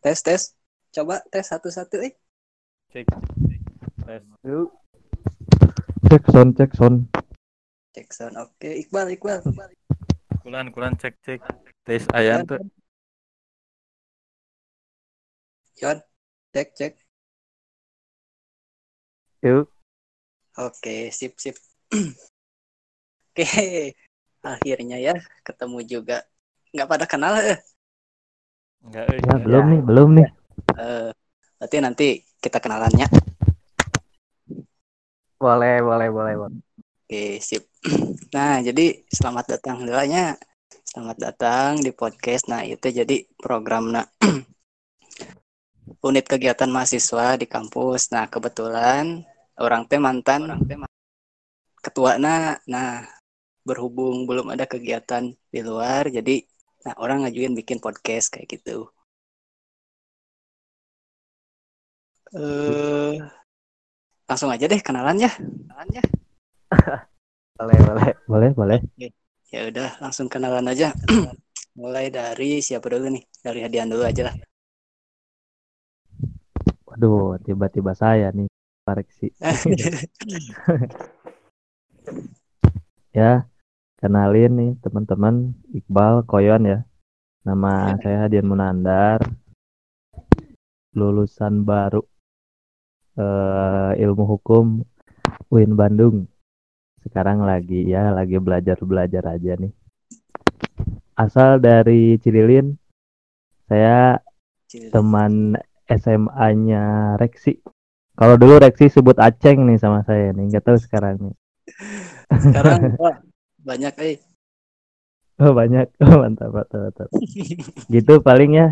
tes tes coba tes satu-satu eh Cek. Tes. Yuk. Cek sound, cek sound. cek sound oke Iqbal Iqbal Kulan kulan cek cek. Tes ayan tuh. Yon cek cek Yuk. oke sip sip oke akhirnya ya ketemu juga nggak pada kenal eh Enggak euy. Ya, belum nih, belum nih. Eh, berarti nanti kita kenalannya Boleh, boleh, boleh, boleh. Oke, sip. Nah, jadi selamat datang doanya. Selamat datang di podcast. Nah, itu jadi program nah, unit kegiatan mahasiswa di kampus. Nah, kebetulan orang teh mantan ketua nah, nah berhubung belum ada kegiatan di luar, jadi nah orang ngajuin bikin podcast kayak gitu. Eh, langsung aja deh kenalan ya. Kenalan ya. Boleh, boleh. Boleh, boleh. Ya udah, langsung kenalan aja. Mulai dari siapa dulu nih? Dari Hadian dulu aja lah. Waduh, tiba-tiba saya nih. Koreksi. Ya, kenalin nih teman-teman Iqbal Koyon ya. Nama saya Hadian Munandar. Lulusan baru eh, ilmu hukum UIN Bandung. Sekarang lagi ya lagi belajar-belajar aja nih. Asal dari Cililin. Saya teman SMA-nya Reksi. Kalau dulu Reksi sebut Aceng nih sama saya nih, nggak tahu sekarang nih. Sekarang banyak eh. Oh banyak, oh, mantap, mantap, mantap. Gitu paling ya.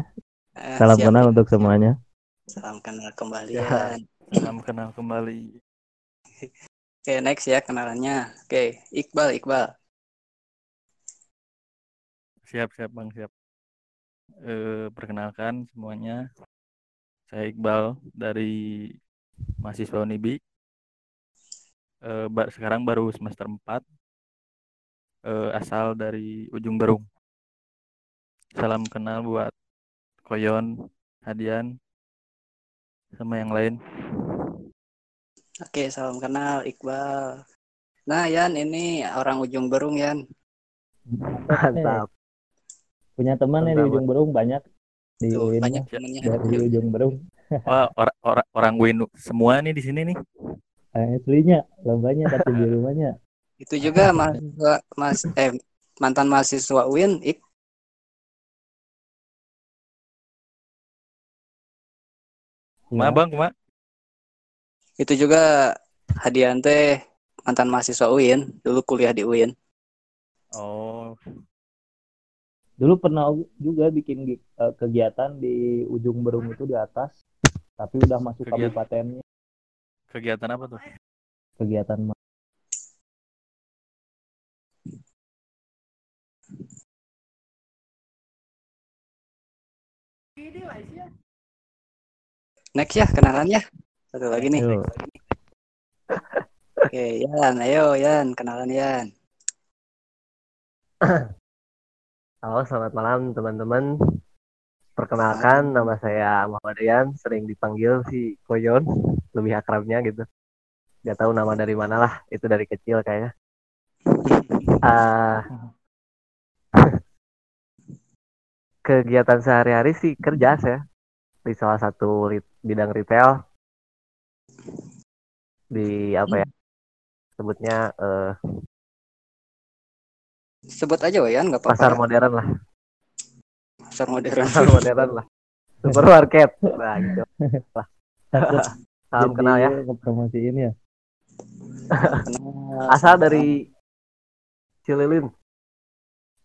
Eh, Salam siap. kenal untuk semuanya. Salam kenal kembali Ya. Salam kenal kembali. Oke, next ya kenalannya. Oke, Iqbal, Iqbal. Siap siap Bang siap. Eh perkenalkan semuanya. Saya Iqbal dari mahasiswa Unibi. Eh ba- sekarang baru semester 4. Eh asal dari Ujung Berung. Salam kenal buat Koyon, Hadian, sama yang lain. Oke, salam kenal Iqbal. Nah, Yan, ini orang ujung berung, Yan. Mantap. Punya teman nih di ujung berung banyak di Tuh, UIN banyak mah. temennya. dari ujung berung. Wah, orang orang orang Winu semua nih di sini nih. Eh, aslinya lombanya tapi di rumahnya. Itu juga mahasiswa mas eh mantan mahasiswa UIN, Ik. Ma Bang, Ma. Itu juga Hadian teh mantan mahasiswa UIN, dulu kuliah di UIN. Oh, Dulu pernah juga bikin eh, kegiatan di ujung berung itu di atas, tapi udah masuk Kegiatan. kabupatennya kegiatan apa tuh? kegiatan Next ya kenalannya. Satu lagi nih. Ayo. Oke, Yan, ayo Yan, kenalan Yan. Halo, selamat malam teman-teman. Perkenalkan, nama saya Muhammad Rian, sering dipanggil si Koyon, lebih akrabnya gitu. Gak tahu nama dari mana lah, itu dari kecil kayaknya. Ah, kegiatan sehari-hari sih kerja saya di salah satu bidang retail. Di apa ya sebutnya eh, Sebut aja Yan, nggak apa-apa. pasar modern lah. Pasar modern. pasar modern lah. Supermarket. Nah gitu. Takut. Salam kenal ya. Jadi ngepromosiin ya. Asal dari Cililin.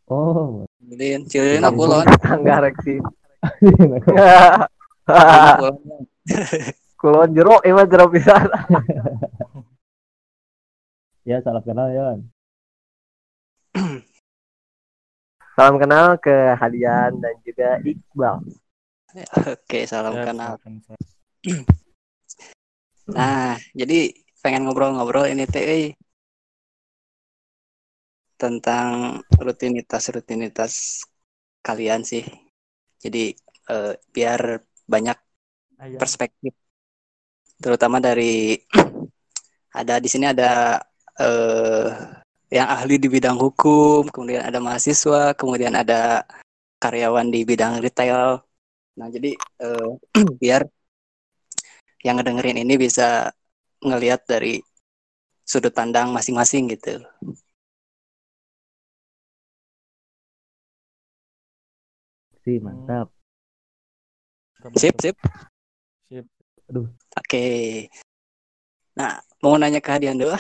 Oh. Cililin Kampung Kulon. tetangga reksi Cililin Kulon. jero emang jero pisan ya salam kenal ya. salam kenal ke Hadian dan juga Iqbal Oke, salam Siap, kenal. siap. Nah, jadi pengen ngobrol-ngobrol ini teh euy. Tentang rutinitas-rutinitas kalian sih. Jadi eh, biar banyak Ayah. perspektif terutama dari ada di sini ada eh, yang ahli di bidang hukum kemudian ada mahasiswa kemudian ada karyawan di bidang retail nah jadi eh, biar yang ngedengerin ini bisa ngelihat dari sudut pandang masing-masing gitu sih mantap. Sip sip. Sip. oke. Nah mau nanya ke Hadian dulu?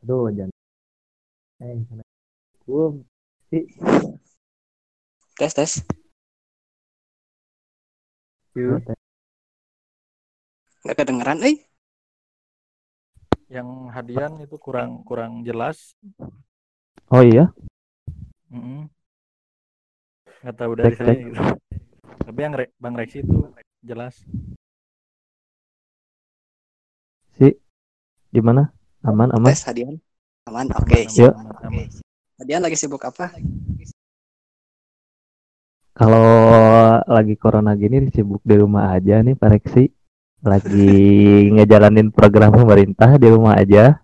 Aduh jangan. Eh Assalamualaikum tes tes. Yuk. nggak kedengeran eh. Yang hadian itu kurang kurang jelas. oh iya? Mm-mm. Nggak tahu dari saya. gitu. Tapi yang Re- Bang Reksi itu jelas. sih gimana aman aman tes Hadian aman oke Aman, siap. aman, aman. Hadian lagi sibuk apa kalau lagi corona gini sibuk di rumah aja nih Pak Reksi lagi ngejalanin program pemerintah di rumah aja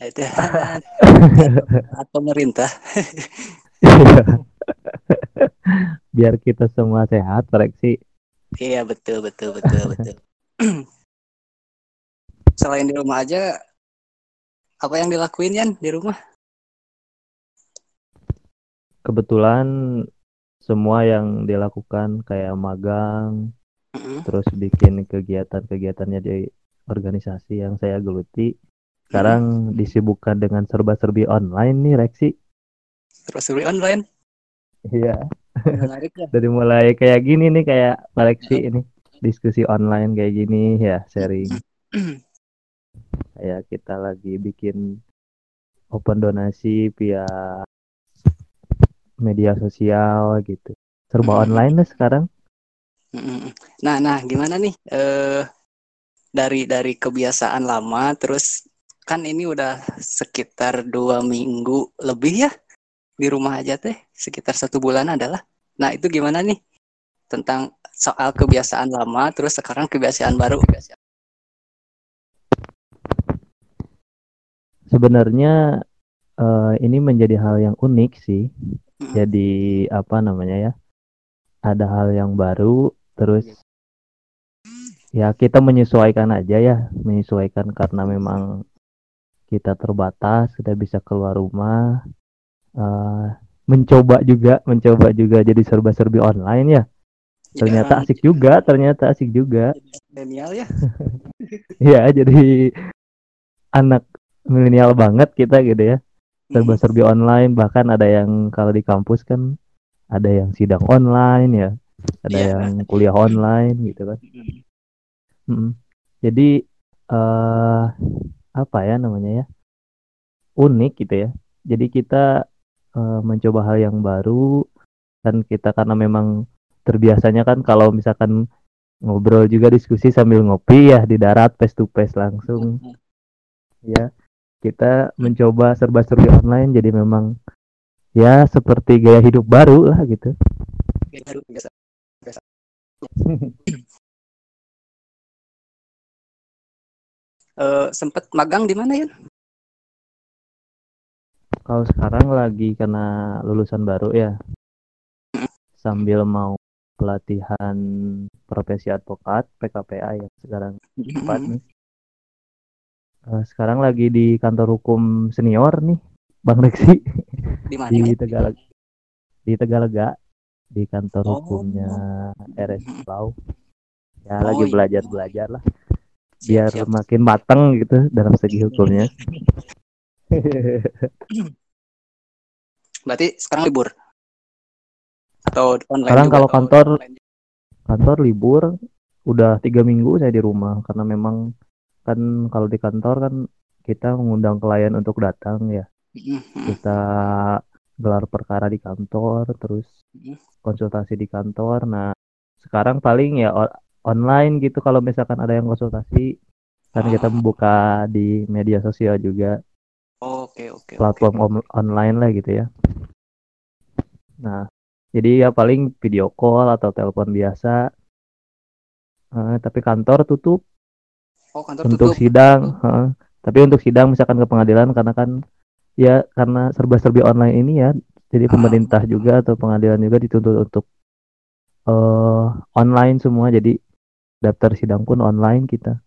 itu atau pemerintah biar kita semua sehat Reksi. Iya betul betul betul betul. Selain di rumah aja apa yang dilakuin Yan di rumah? Kebetulan semua yang dilakukan kayak magang Mm-mm. terus bikin kegiatan-kegiatannya di organisasi yang saya geluti. Sekarang disibukkan dengan serba-serbi online nih Reksi. Beli online iya. Ya dari mulai kayak gini nih kayak Pak Reksi ini diskusi online kayak gini ya sharing. Kayak kita lagi bikin open donasi via media sosial gitu. Serba Hmm. online nih sekarang. Nah nah gimana nih? Eh dari dari kebiasaan lama terus kan ini udah sekitar dua minggu lebih ya di rumah aja teh sekitar satu bulan adalah. Nah itu gimana nih? Tentang soal kebiasaan lama terus sekarang kebiasaan baru. Sebenarnya eh, ini menjadi hal yang unik sih. Mm-mm. jadi apa namanya ya ada hal yang baru terus ya kita menyesuaikan aja ya menyesuaikan karena memang kita terbatas sudah bisa keluar rumah mencoba juga mencoba juga jadi serba-serbi online ya ternyata Jarang asik juga ternyata asik juga milenial ya ya jadi anak milenial banget kita gitu ya serba-serbi online bahkan ada yang kalau di kampus kan ada yang sidang online ya ada Iya. yang kuliah online gitu kan Mm-mm. Mm. jadi eh apa ya namanya ya unik gitu ya jadi kita eh, mencoba hal yang baru dan kita karena memang terbiasanya kan kalau misalkan ngobrol juga diskusi sambil ngopi ya di darat face to face langsung ya kita mencoba serba-serbi online jadi memang ya seperti gaya hidup baru lah gitu Gaya baru, biasa. Biasa. Eh, sempet magang di mana ya kalau sekarang lagi kena lulusan baru ya sambil mau pelatihan profesi advokat PKPA ya sekarang tepat nih Eh, sekarang lagi di kantor hukum senior nih Bang Reksi di mana di nih? Tegalega di Tegalega di kantor Oh. hukumnya RS Lau ya Oh, lagi iya. belajar belajar lah Siap, biar siap. makin mateng gitu dalam segi hukumnya Berarti sekarang libur? Atau online Sekarang juga? kalau Atau kantor- online kantor libur udah tiga minggu saya di rumah. Karena memang kan kalau di kantor kan kita mengundang klien untuk datang ya. Mm, mm, kita gelar perkara di kantor terus Mhm. konsultasi di kantor. Nah sekarang paling ya online gitu kalau misalkan ada yang konsultasi. Kan kita Ah. membuka di media sosial juga Oke. oke. platform om- online lah gitu ya nah jadi ya paling video call atau telepon biasa Eh, tapi kantor tutup Oh, kantor untuk tutup. sidang. heeh. Tapi untuk sidang misalkan ke pengadilan karena kan ya karena serba-serbi online ini ya, jadi Ah. pemerintah juga atau pengadilan juga dituntut untuk eh online semua. Jadi daftar sidang pun online kita.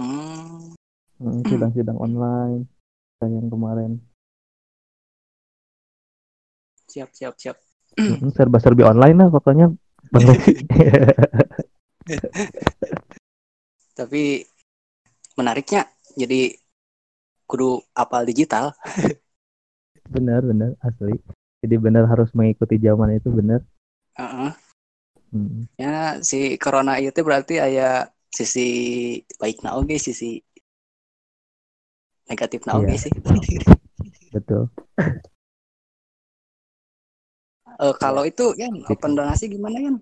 Hmm. Hmm, Sidang-sidang online yang kemarin. Siap, siap, siap. Serba-serbi online lah pokoknya. Tapi menariknya jadi kudu apal digital. benar benar asli jadi benar harus mengikuti zaman itu benar Heeh. Hmm. Ya si corona itu berarti aya sisi baikna oge, sisi negatifna oge Iya. sih. betul Eh, kalau itu kan Gitu. open donasi gimana kan?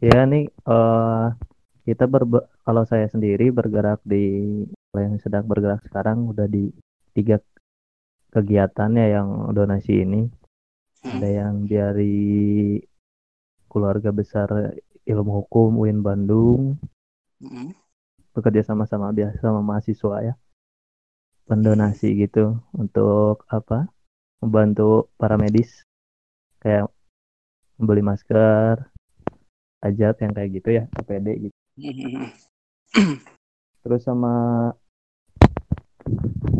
ya nih eh kita berbe kalau saya sendiri bergerak di kalau yang sedang bergerak sekarang udah di tiga kegiatan ya yang donasi ini Hmm. ada yang dari keluarga besar ilmu hukum UIN Bandung Mm-mm. Bekerja sama-sama biasa sama mahasiswa ya. Pendonasi gitu untuk apa? Membantu para medis. Kayak membeli masker ajat yang kayak gitu ya APD gitu. Mm-mm. terus sama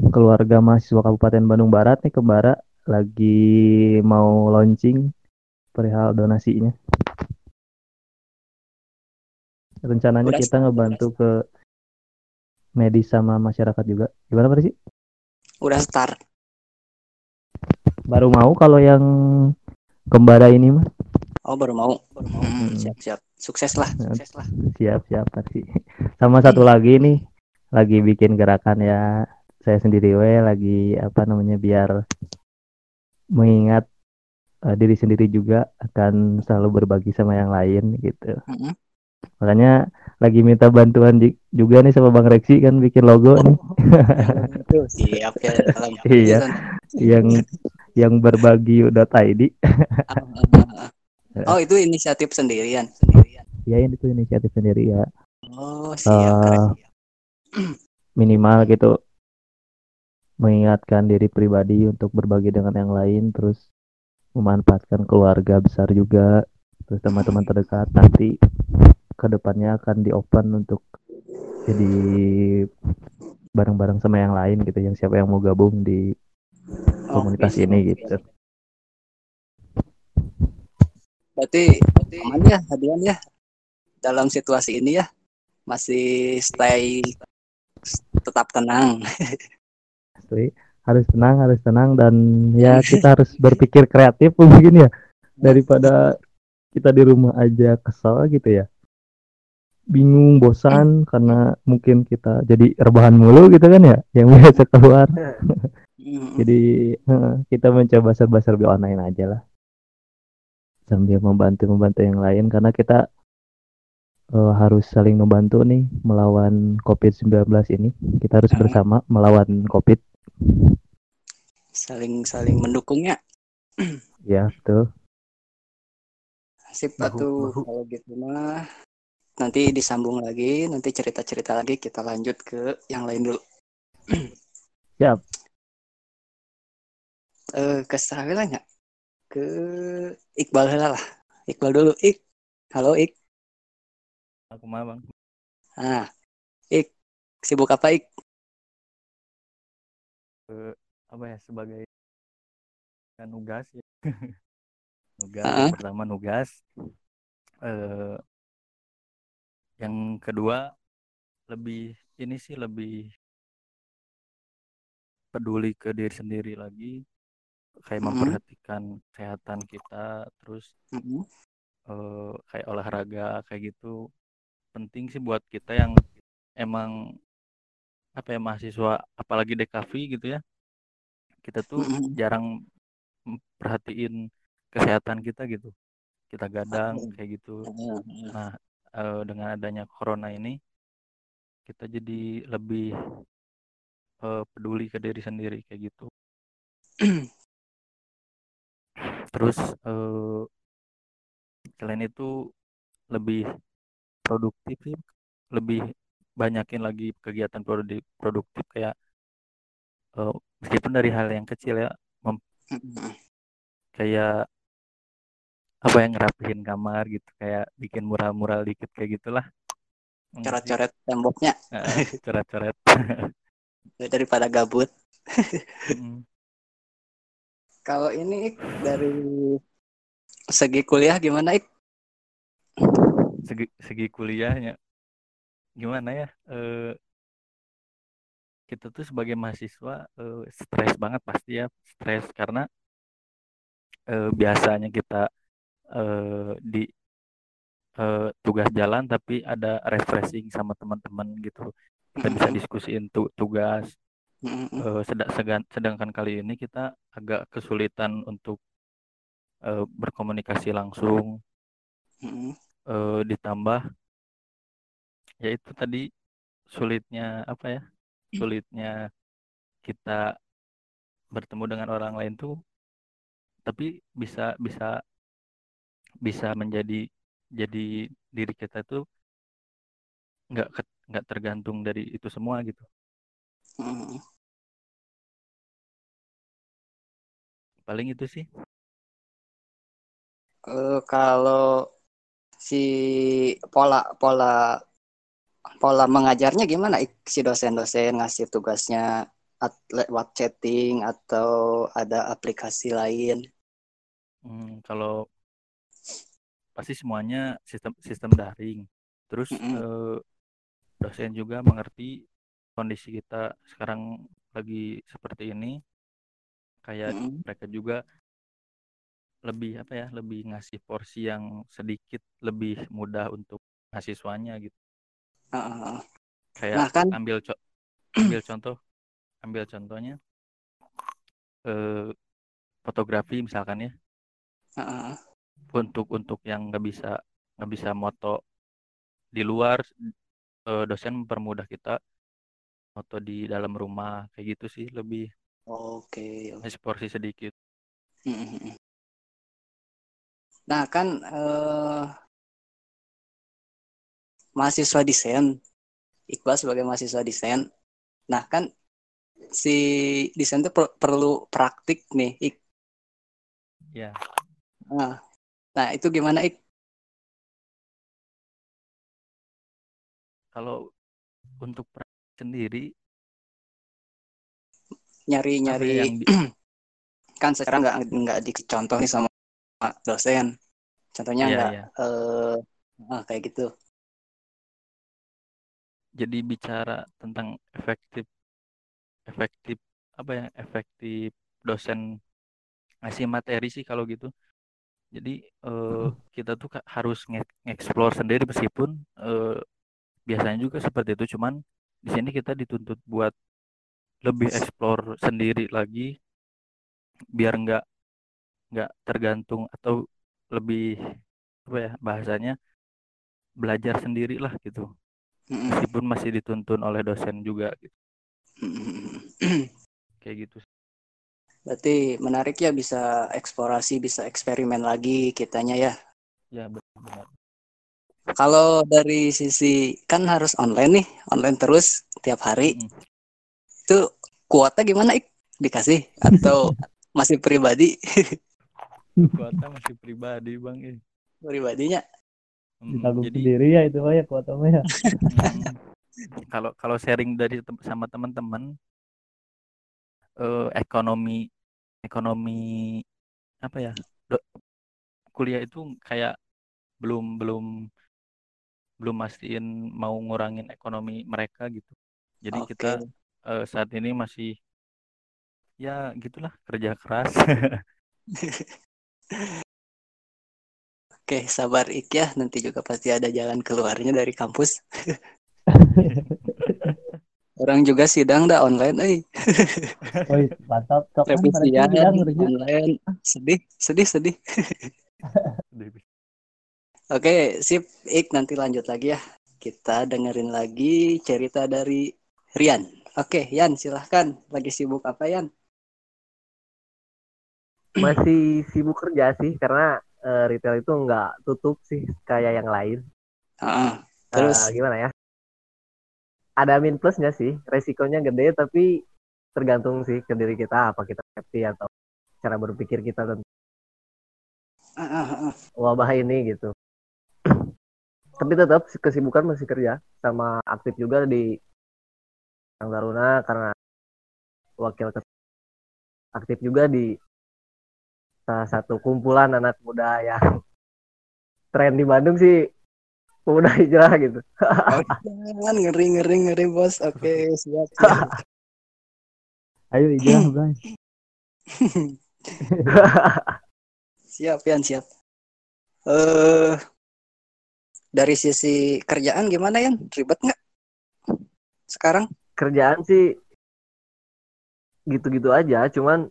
keluarga mahasiswa Kabupaten Bandung Barat nih Kembara lagi mau launching perihal donasinya. Rencananya Udah kita ngebantu ke medis sama masyarakat juga gimana Pak sih Udah start. baru mau kalau yang kembara ini mah Oh, baru mau. Hmm, Hmm. siap, siap. Sukses lah, sukses lah. siap siap pasti sama satu lagi nih lagi bikin gerakan ya saya sendiri we lagi apa namanya biar mengingat eh, diri sendiri juga akan selalu berbagi sama yang lain gitu Mm-mm. Makanya lagi minta bantuan juga nih sama Bang Reksi kan bikin logo nih Tuh, siap ya Iya. yang yang berbagi.id Oh, itu inisiatif sendirian. Sendirian. ya ini tuh inisiatif sendiri ya Oh, siap. keren. Eh, minimal gitu mengingatkan diri pribadi untuk berbagi dengan yang lain terus memanfaatkan keluarga besar juga terus teman-teman terdekat nanti ke depannya akan di open untuk jadi bareng-bareng sama yang lain gitu yang siapa yang mau gabung di komunitas Oke, ini siap. gitu Berarti aman ya hadian ya dalam situasi ini ya masih stay tetap tenang. Asli, harus tenang harus tenang dan ya kita harus berpikir kreatif mungkin ya daripada kita di rumah aja kesel gitu ya bingung bosan karena mungkin kita jadi rebahan mulu gitu kan ya yang biasa keluar. Hmm, jadi eh, kita mencoba serba-serbi online aja lah. Sambil membantu membantu yang lain karena kita eh, harus saling membantu nih melawan COVID-19 ini. Kita harus Hmm. bersama melawan COVID. Saling saling mendukungnya. ya. Betul. Sip bahu. kalau gitu mah nanti disambung lagi, nanti cerita-cerita lagi kita lanjut ke yang lain dulu. Siap. Eh ke siapa lah nggak? Ke Iqbal lah. Iqbal dulu. Ik. Halo Ik. Aku mah bang. Ah. Ik. Sibuk apa Ik? Apa ya sebagai kan nugas ya. nugas Ah. yang pertama nugas. Eh yang kedua lebih ini sih lebih peduli ke diri sendiri lagi kayak Mhm. memperhatikan kesehatan kita terus Mm-mm. eh, kayak olahraga kayak gitu penting sih buat kita yang emang apa ya mahasiswa apalagi DKV gitu ya kita tuh Mm-mm. jarang perhatiin kesehatan kita gitu kita gadang kayak gitu nah eh, dengan adanya corona ini kita jadi lebih eh, peduli ke diri sendiri kayak gitu. Terus eh, selain itu lebih produktif sih lebih banyakin lagi kegiatan produktif, produktif kayak uh, meskipun dari hal yang kecil ya kayak apa yang ngerapihin kamar gitu kayak bikin mural-mural dikit kayak gitulah. Coret-coret temboknya. Coret-coret. Daripada gabut. Kalau ini dari segi kuliah gimana ik segi segi kuliahnya gimana ya? Eh, kita tuh sebagai mahasiswa eh, stres banget pasti ya stres. Karena eh, biasanya kita eh, di eh, tugas jalan tapi ada refreshing sama teman-teman gitu. Kita bisa diskusiin tu tugas. Eh, sedang sedangkan kali ini kita agak kesulitan untuk eh, berkomunikasi langsung. Eh, ditambah yaitu tadi sulitnya apa ya sulitnya kita bertemu dengan orang lain tuh tapi bisa bisa bisa menjadi jadi diri kita tuh nggak nggak tergantung dari itu semua gitu. Paling itu sih. Uh, kalau si pola pola pola mengajarnya gimana? Si dosen-dosen ngasih tugasnya lewat chatting atau ada aplikasi lain? Hmm, kalau pasti semuanya sistem sistem daring. Terus mm -hmm. eh, dosen juga mengerti kondisi kita sekarang lagi seperti ini. Kayak mm -hmm. mereka juga lebih apa ya, lebih ngasih porsi yang sedikit lebih mudah untuk mahasiswanya gitu. Uh, kayak nah, kan. ambil co ambil contoh ambil contohnya eh, fotografi misalkan ya uh, untuk untuk yang nggak bisa nggak bisa moto di luar eh, dosen mempermudah kita moto di dalam rumah kayak gitu sih lebih oke okay, okay. porsi sedikit nah kan uh, mahasiswa desain Iqbal sebagai mahasiswa desain. Nah kan si desain itu per perlu praktik nih Ik ya nah, nah itu gimana Ik? Kalau untuk sendiri nyari nyari di... kan sekarang nggak nggak dicontoh nih sama dosen. Contohnya yeah, nggak yeah. uh, ah, kayak gitu. Jadi bicara tentang efektif efektif apa ya efektif dosen ngasih materi sih kalau gitu jadi uh, kita tuh harus nge-explore sendiri meskipun uh, biasanya juga seperti itu. Cuman di sini kita dituntut buat lebih explore sendiri lagi biar nggak nggak tergantung atau lebih apa ya bahasanya belajar sendiri lah gitu. Meskipun masih dituntun oleh dosen juga gitu. kayak gitu berarti menarik ya bisa eksplorasi bisa eksperimen lagi kitanya ya. Ya benar. Kalau dari sisi kan harus online nih online terus tiap hari. Mm. itu kuota gimana ik dikasih atau masih pribadi? Kuota masih pribadi bang eh. pribadinya? Ditanggung jadi, sendiri ya itu mah ya kuota mah ya. Kalau kalau sharing dari sama teman-teman uh, ekonomi ekonomi apa ya do, kuliah itu kayak belum belum belum mastiin mau ngurangin ekonomi mereka gitu jadi okay. kita uh, saat ini masih ya gitulah kerja keras Oke, sabar Ik ya. Nanti juga pasti ada jalan keluarnya dari kampus. Orang juga sidang dah online, eh. Mantap. Revisian online. Sedih, sedih, sedih. Oke, sip. Ik nanti lanjut lagi ya. Kita dengerin lagi cerita dari Rian. Oke, Yan silahkan. Lagi sibuk apa, Yan? Masih sibuk kerja sih, karena eh, retail itu nggak tutup sih kayak yang lain. Heeh. Eh, Terus gimana ya? Ada min plusnya sih, resikonya gede tapi tergantung sih ke diri kita apa kita happy atau cara berpikir kita tentang wabah ini gitu. tapi tetap kesibukan masih kerja sama aktif juga di Kang Taruna karena wakil aktif juga di salah satu kumpulan anak muda yang tren di Bandung sih pemuda hijrah gitu. Oh, ngeri ngeri ngeri bos. Oke, siap. siap. Ayo hijrah, Bang. siap, Pian, siap. Eh dari sisi kerjaan gimana ya? Ribet nggak? Sekarang? Kerjaan sih gitu-gitu aja, cuman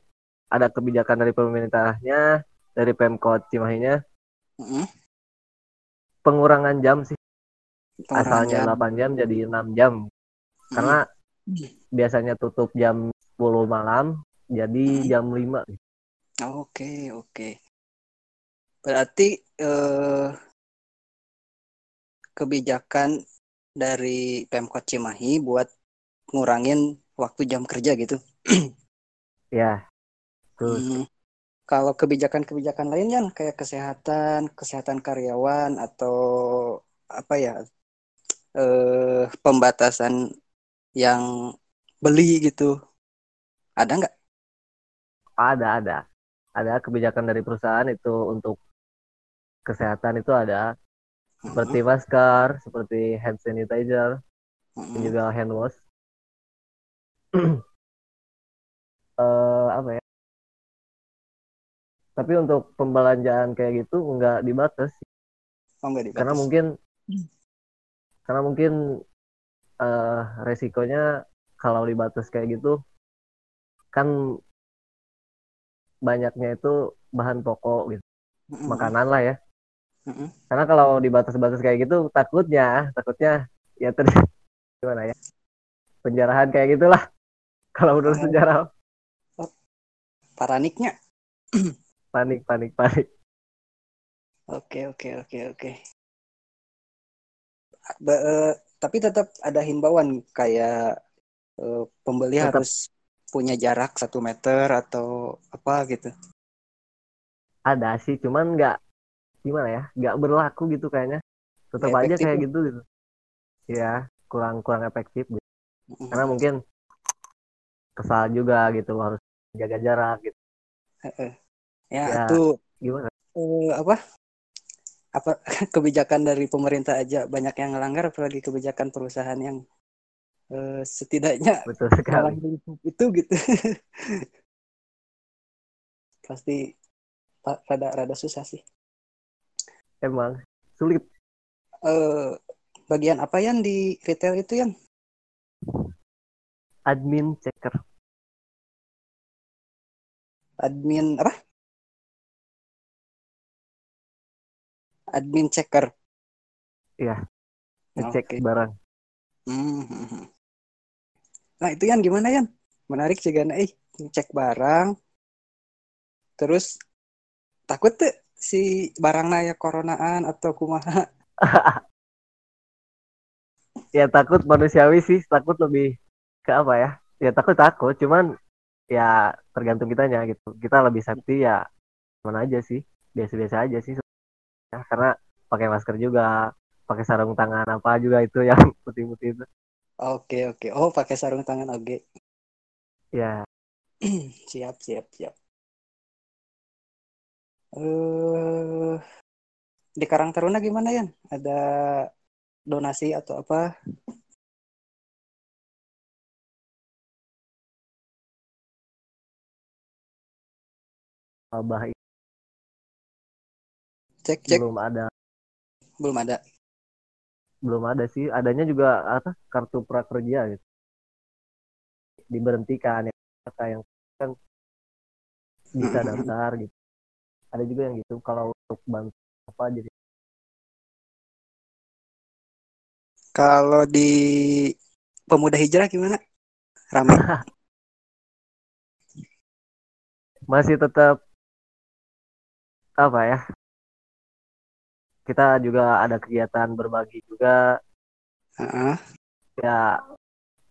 ada kebijakan dari pemerintahnya, dari Pemkot Cimahinya, Heeh. Pengurangan jam sih. Pengurangan Asalnya jam. 8 jam jadi 6 jam. Karena Hmm. biasanya tutup jam 10 malam, jadi Hmm. jam 5. Oke, oke. Berarti eh, kebijakan dari Pemkot Cimahi buat ngurangin waktu jam kerja gitu. Ya, terus Hmm. Kalau kebijakan-kebijakan lainnya kayak kesehatan, kesehatan karyawan atau apa ya eh, pembatasan yang beli gitu, ada nggak? ada, ada. Ada kebijakan dari perusahaan itu untuk kesehatan itu ada. Seperti masker, seperti hand sanitizer, dan Mm-mm. juga hand wash. Tapi untuk pembelanjaan kayak gitu nggak dibatas Oh nggak karena mungkin karena mungkin eh resikonya kalau dibatas kayak gitu kan banyaknya itu bahan pokok gitu, Mm-mm. makanan lah ya. Mm-mm. Karena kalau dibatas-batas kayak gitu takutnya takutnya ya ter gimana ya penjarahan kayak gitulah kalau menurut Oh. sejarah Paraniknya. panik panik panik Oke oke oke oke. Eh, tapi tetap ada himbauan kayak eh, pembeli Tetap. harus punya jarak satu meter atau apa gitu. ada sih cuman nggak gimana ya nggak berlaku gitu kayaknya tetap aja kayak ya? gitu gitu ya kurang kurang efektif gitu. Karena mungkin kesal juga gitu harus jaga jarak gitu Ya, Ya. itu gimana eh, apa? Apa kebijakan dari pemerintah aja banyak yang ngelanggar apalagi kebijakan perusahaan yang eh, setidaknya betul sekali itu gitu. Pasti pa- rada rada susah sih. emang sulit Eh bagian apa yang di retail itu yang admin checker admin apa? Admin checker. Iya. ngecek Oke. barang Hmm, hmm, hmm. Nah itu yang gimana Yan? Menarik sih kan? Eh cek barang, terus takut tuh si barang naya coronaan atau kumaha? ya takut manusiawi sih takut lebih ke apa ya ya takut takut cuman ya tergantung kitanya gitu kita lebih safety ya mana aja sih biasa-biasa aja sih ya, karena pakai masker juga pakai sarung tangan apa juga itu yang putih-putih itu Oke oke. Oh pakai sarung tangan oke. ya siap siap siap. Eh di Karang Taruna gimana Yan? Ada donasi atau apa? wabah ini Cek cek. Belum ada. Belum ada. belum ada sih. Adanya juga apa kartu prakerja gitu. Diberhentikan ya. Kata yang kan bisa daftar gitu. Ada juga yang gitu. Kalau untuk bantu apa jadi Kalau di pemuda hijrah gimana? Ramai. masih tetap apa ya kita juga ada kegiatan berbagi juga Heeh. ya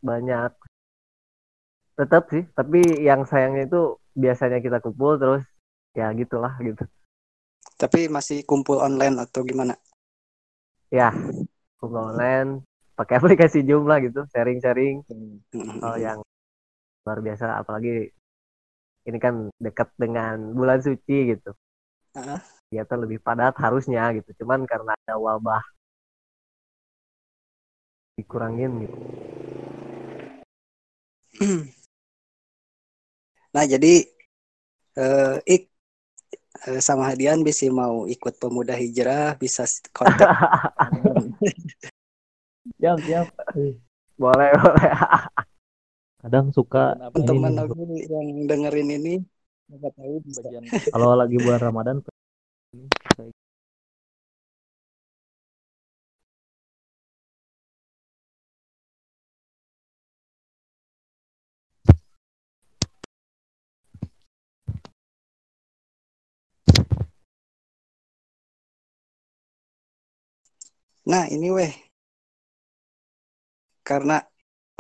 banyak tetap sih tapi yang sayangnya itu biasanya kita kumpul terus ya gitulah gitu Tapi masih kumpul online atau gimana? ya kumpul online pakai aplikasi Zoom lah gitu sharing-sharing hal yang luar biasa apalagi ini kan dekat dengan bulan suci gitu Heeh. Kegiatan lebih padat harusnya gitu. Cuman karena ada wabah dikurangin gitu. Nah, jadi eh, ik eh, sama Hadian bisa mau ikut pemuda hijrah, bisa kontak. Siap, siap. boleh boleh. Kadang suka Teman-teman aku yang dengerin ini, nggak tahu bagian kalau lagi bulan Ramadan Nah, ini weh. Karena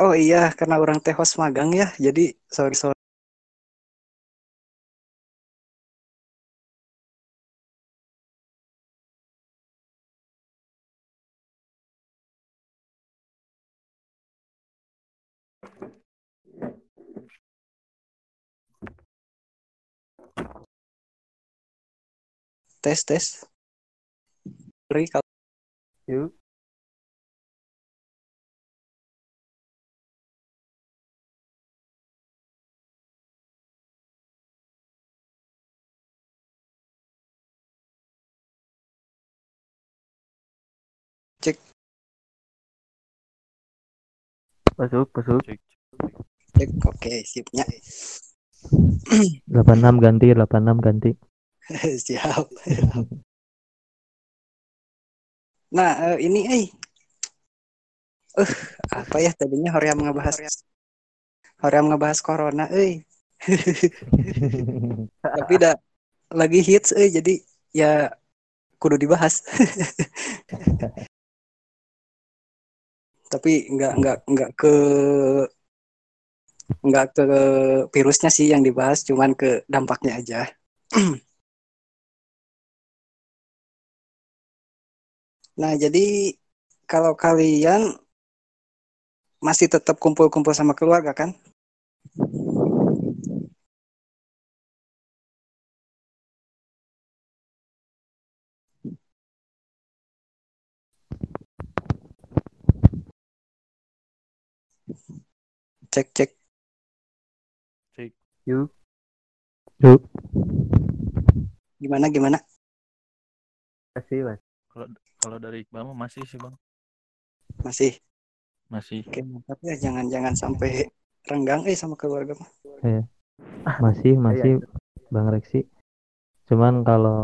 oh iya, karena orang teh magang ya. Jadi sorry sorry. Tes tes. Sorry kalau yuk cek masuk masuk cek cek oke sipnya. 86 ganti 86 ganti. Siap. Nah, eh, ini eh eh apa ya tadinya Hoream ngebahas Hoream ngebahas corona eh tapi dah lagi hits eh jadi ya kudu dibahas. tapi nggak nggak nggak ke nggak ke virusnya sih yang dibahas cuman ke dampaknya aja. Nah, jadi kalau kalian masih tetap kumpul-kumpul sama keluarga kan? Cek cek. cek yuk Yuk, Gimana gimana? masih mas kalau kalau dari Iqbal masih sih bang Masih. masih Oke, mantap ya. Jangan-jangan sampai renggang eh sama keluarga mah. masih masih Bang Reksi. Cuman kalau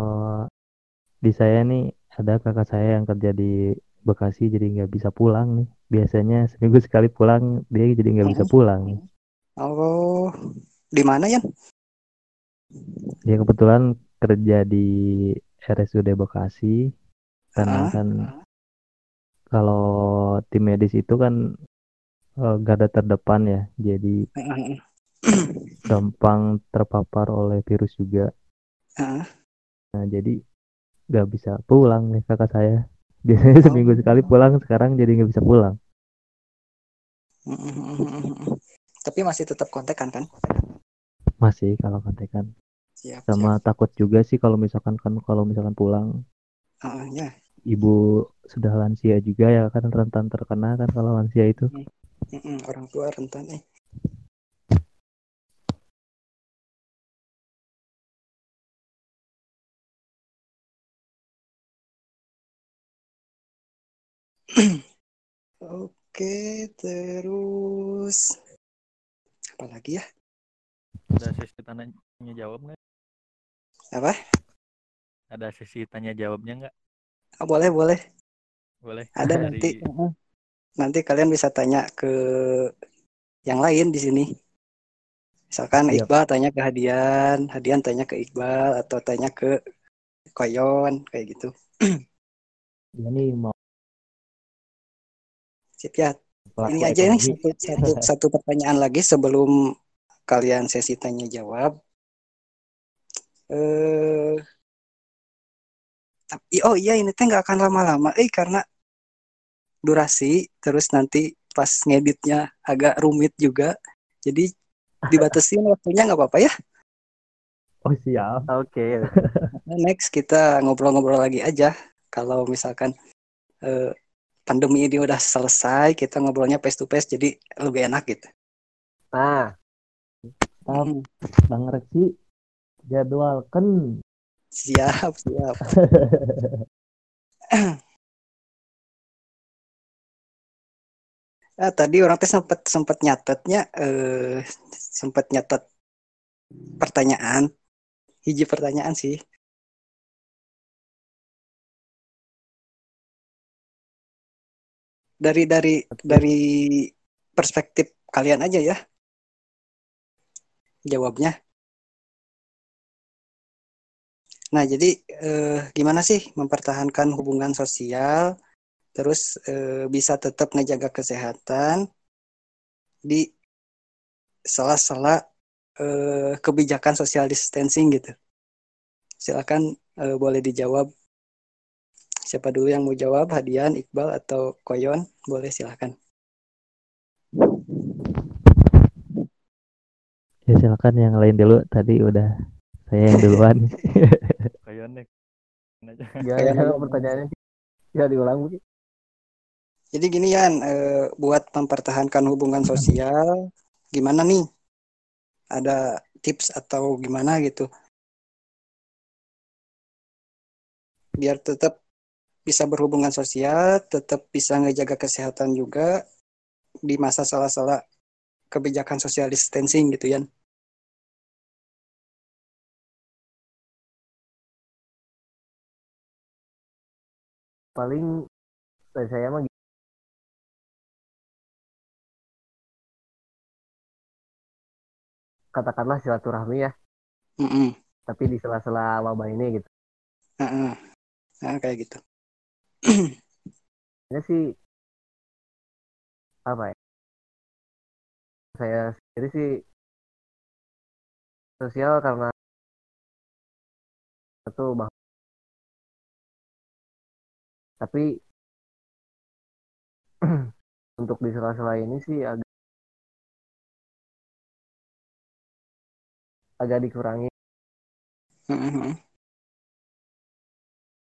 di saya nih ada kakak saya yang kerja di Bekasi jadi nggak bisa pulang nih. Biasanya seminggu sekali pulang dia jadi nggak bisa pulang nih. Oh, di mana ya? Dia kebetulan kerja di RSUD Bekasi karena Ah, kan kalau tim medis itu kan eh, garda terdepan ya, jadi gampang terpapar oleh virus juga. Ah. Nah, jadi nggak bisa pulang nih kakak saya. Biasanya Oh. seminggu sekali pulang, sekarang jadi nggak bisa pulang. Tapi masih tetap kontekan kan? Masih kalau kontekan. Siap, Sama takut juga sih kalau misalkan kan kalau misalkan pulang, siap. Ah, ya. Ibu sudah lansia juga ya kan rentan terkena kan kalau lansia itu. Mm-mm, orang tua rentan eh. Oke, terus apa lagi ya? ada sesi tanya jawab nggak Apa? ada sesi tanya jawabnya nggak boleh, boleh. boleh Ada Dari- nanti. Heeh. Nanti kalian bisa tanya ke yang lain di sini. Misalkan Siap. Iqbal tanya ke Hadian, Hadian tanya ke Iqbal atau tanya ke Koyon kayak gitu. Nih mau Sip ya. pelaku Ini aja nih satu, satu, satu pertanyaan lagi sebelum kalian sesi tanya jawab. Eh, oh iya ini teh nggak akan lama-lama, eh karena durasi terus nanti pas ngeditnya agak rumit juga, jadi dibatasin waktunya nggak apa-apa ya. Oh siap. Oke. Nah, next kita ngobrol-ngobrol lagi aja. Kalau misalkan eh, pandemi ini udah selesai, kita ngobrolnya face to face, jadi lebih enak gitu. Nah, Tetap Hmm, Bang Reksi jadwalkan. Siap, siap. Ah, tadi orang teh sempat sempat nyatetnya eh sempat nyatet pertanyaan. Hiji pertanyaan sih. Dari dari dari perspektif kalian aja ya jawabnya. Nah, jadi eh, gimana sih mempertahankan hubungan sosial terus eh, bisa tetap ngejaga kesehatan di sela-sela eh, kebijakan social distancing gitu. Silakan eh, boleh dijawab. Siapa dulu yang mau jawab? Hadian, Iqbal, atau Koyon? Boleh silakan. Ya silakan yang lain dulu. Tadi udah saya yang duluan. Kayak nek ya, Kayak- ya pertanyaannya ya diulang mungkin. Jadi gini Yan, eh, buat mempertahankan hubungan sosial, gimana nih? Ada tips atau gimana gitu? Biar tetap bisa berhubungan sosial, tetap bisa ngejaga kesehatan juga di masa sela-sela kebijakan social distancing gitu Yan. Paling saya mah katakanlah silaturahmi ya, Mm-mm. tapi di sela-sela wabah ini gitu. Heeh. Nah, kayak gitu. Ini sih apa ya? Saya sendiri sih sosial karena itu bang. Tapi untuk di sela-sela ini sih agak agak dikurangi Mm-mm.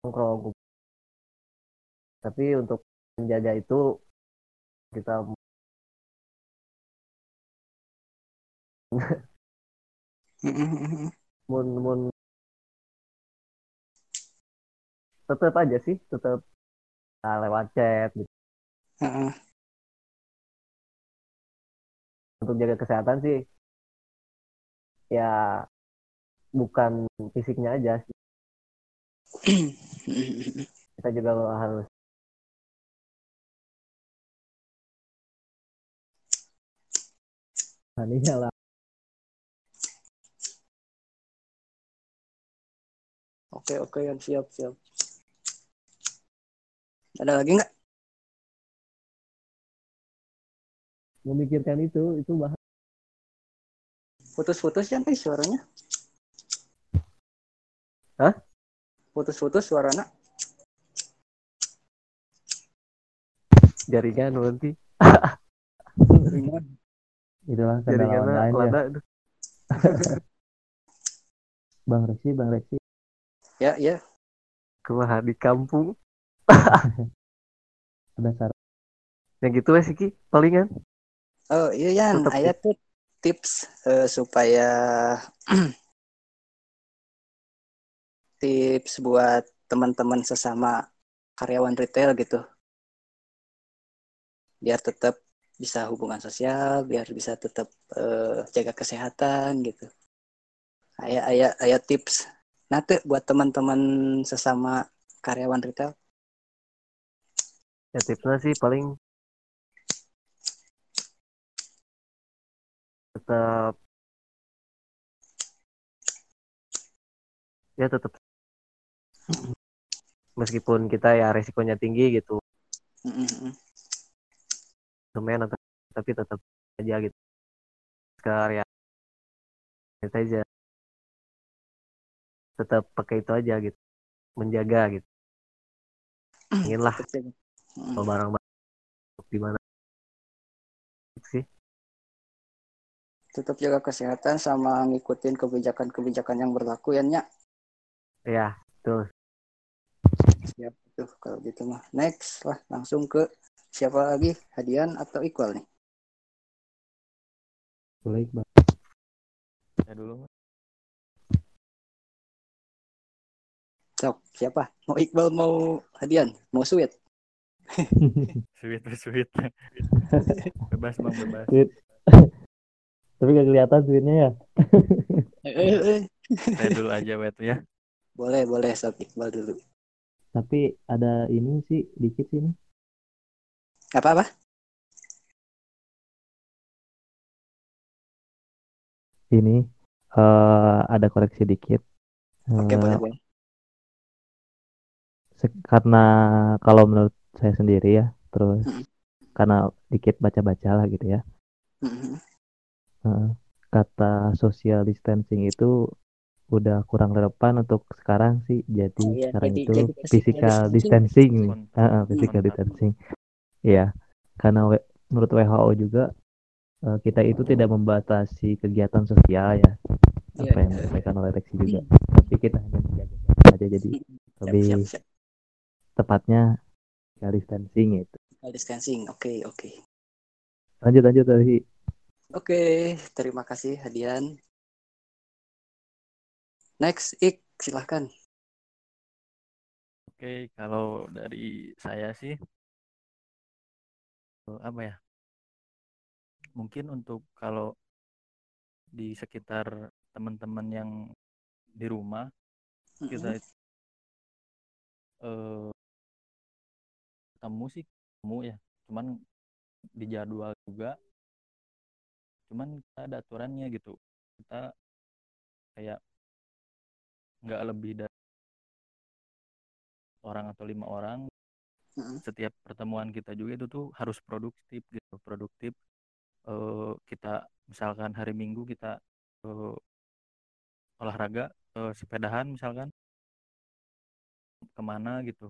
nongkrong. Tapi untuk menjaga itu kita Mm-mm. mun mun tetap aja sih tetap ah, lewat chat gitu. Heeh. untuk jaga kesehatan sih ya bukan fisiknya aja sih. kita juga harus aninya lah Oke, oke, Yan. Siap, siap. Ada lagi nggak? memikirkan itu itu bahas Putus-putus Yan, eh, suaranya. Hah? Putus-putus suaranya. jaringan nanti Itulah kendala online ya. Bang Reksi, Bang Reksi. Ya, ya. kumaha di kampung Ada saran yang gitu wes Ki palingan Oh iya Yan, ayat tuh tips eh, supaya tips buat teman-teman sesama karyawan retail gitu. Biar tetap bisa hubungan sosial, biar bisa tetap eh, jaga kesehatan gitu. Ayat ayat ayat tips. Nah tuh buat teman-teman sesama karyawan retail. Ya tipsnya sih paling tetap ya tetap meskipun kita ya resikonya tinggi gitu. Lumayan atau tapi tetap aja gitu. Sekarang ya. Sanitizer tetap pakai itu aja gitu. Menjaga gitu. Inginlah Mm. kalau barang-barang di mana sih tetap jaga kesehatan sama ngikutin kebijakan-kebijakan yang berlaku ya Nyak. ya tuh Siap tuh kalau gitu mah. Next lah langsung ke siapa lagi? Hadian atau Iqbal nih? Boleh Iqbal. saya dulu Mas. Sok, siapa? Mau Iqbal mau Hadian? Mau Sweet? Sweet sweet bebas bang bebas Sweet. Tapi gak kelihatan sweetnya ya. Eh, eh, eh. saya dulu aja wet ya Boleh, boleh sok Iqbal dulu. Tapi ada ini sih dikit sih ini. Apa-apa? Ini eh ada koreksi dikit. Oke, Eh, boleh, boleh. karena kalau menurut saya sendiri ya, terus Mm. karena dikit baca-baca lah gitu ya. Mm-mm. eh, kata social distancing itu udah kurang relevan untuk sekarang sih. Jadi Oh, iya. sekarang Jadi- itu jadi physical physical distancing. distancing. Ah, ah, physical Kontak. distancing. Iya, karena W- menurut WHO juga eh, kita itu tidak membatasi kegiatan sosial ya. Iya, Apa yang iya. disampaikan oleh Reksi juga. Tapi kita hanya menjaga aja jadi Siap, lebih siap, siap. tepatnya physical distancing itu. Physical distancing. Oke, oke. Lanjut lanjut tadi. Oke, terima kasih Hadian. Next, Ik, silahkan. Oke, kalau dari saya sih apa ya? Mungkin untuk kalau di sekitar teman-teman yang di rumah kita Mm-mm. itu, eh ketemu sih ketemu ya, cuman di jadwal juga, cuman kita ada aturannya gitu. Kita kayak nggak lebih dari orang atau lima orang. Setiap pertemuan kita juga itu tuh harus produktif gitu produktif. Eh, kita misalkan hari Minggu kita eh, olahraga eh, sepedahan misalkan. Ke mana gitu.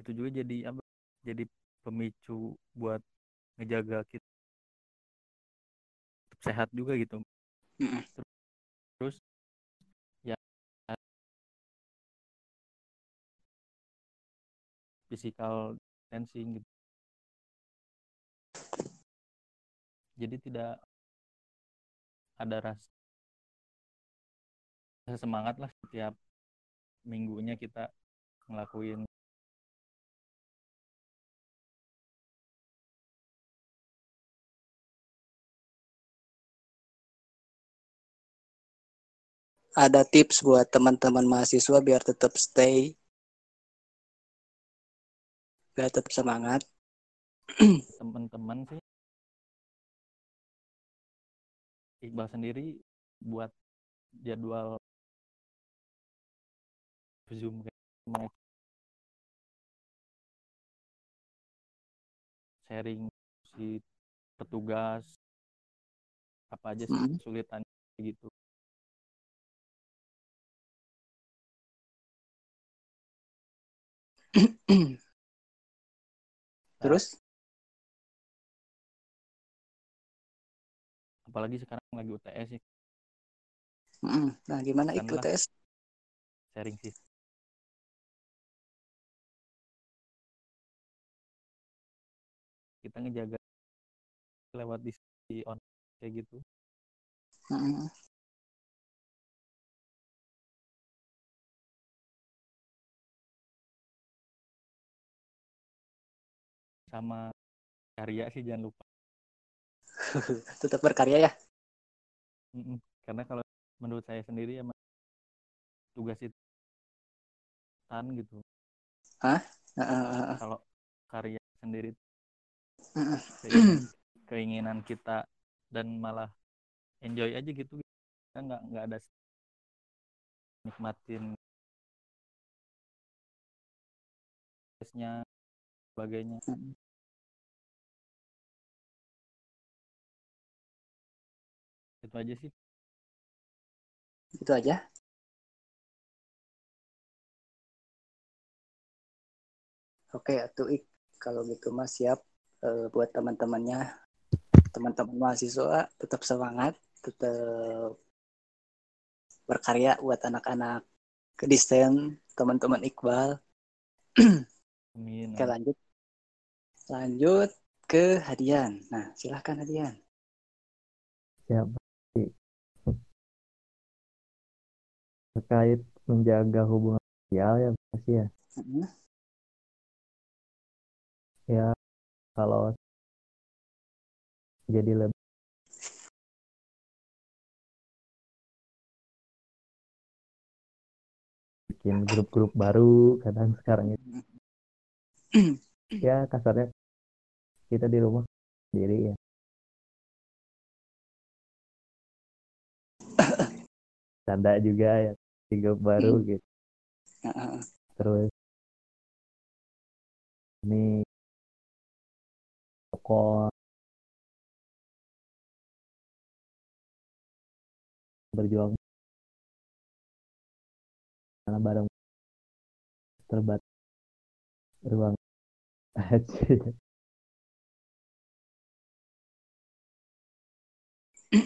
Itu juga jadi apa jadi pemicu buat ngejaga kita tetap sehat juga gitu Mm-mm. terus ya physical distancing gitu jadi tidak ada rasa rasa semangat lah setiap minggunya kita ngelakuin Ada tips buat teman-teman mahasiswa biar tetap stay, biar tetap semangat. teman-teman sih Iqbal sendiri buat jadwal Zoom kayak sharing si petugas apa aja sih Mm. kesulitannya gitu Terus, apalagi sekarang lagi UTS sih Mm-mm. nah gimana Ik lah. UTS? sharing sih kita ngejaga lewat di, di on kayak gitu Mm-mm. Sama karya sih jangan lupa. Tetap berkarya ya. Mm-mm. karena kalau menurut saya sendiri emang tugas itu tan gitu. Heeh. kalau karya sendiri keinginan, kita dan malah enjoy aja gitu kita nggak nggak ada nikmatin prokesnya sebagainya itu aja sih Itu aja. Oke, atuh Ik. Kalau gitu mah siap eh, buat teman-temannya, teman-teman mahasiswa tetap semangat, tetap berkarya buat anak-anak kedisten, teman-teman Iqbal. amin Oke, lanjut. Lanjut ke Hadian. Nah, silahkan Hadian. Ya, terkait menjaga hubungan sosial ya pasti ya. Mm. Ya, kalau jadi lebih bikin grup-grup baru kadang sekarang itu ya kasarnya kita di rumah sendiri ya tanda juga ya grup baru gitu. Heeh. terus ini tokoh berjuang karena bareng terbat ruang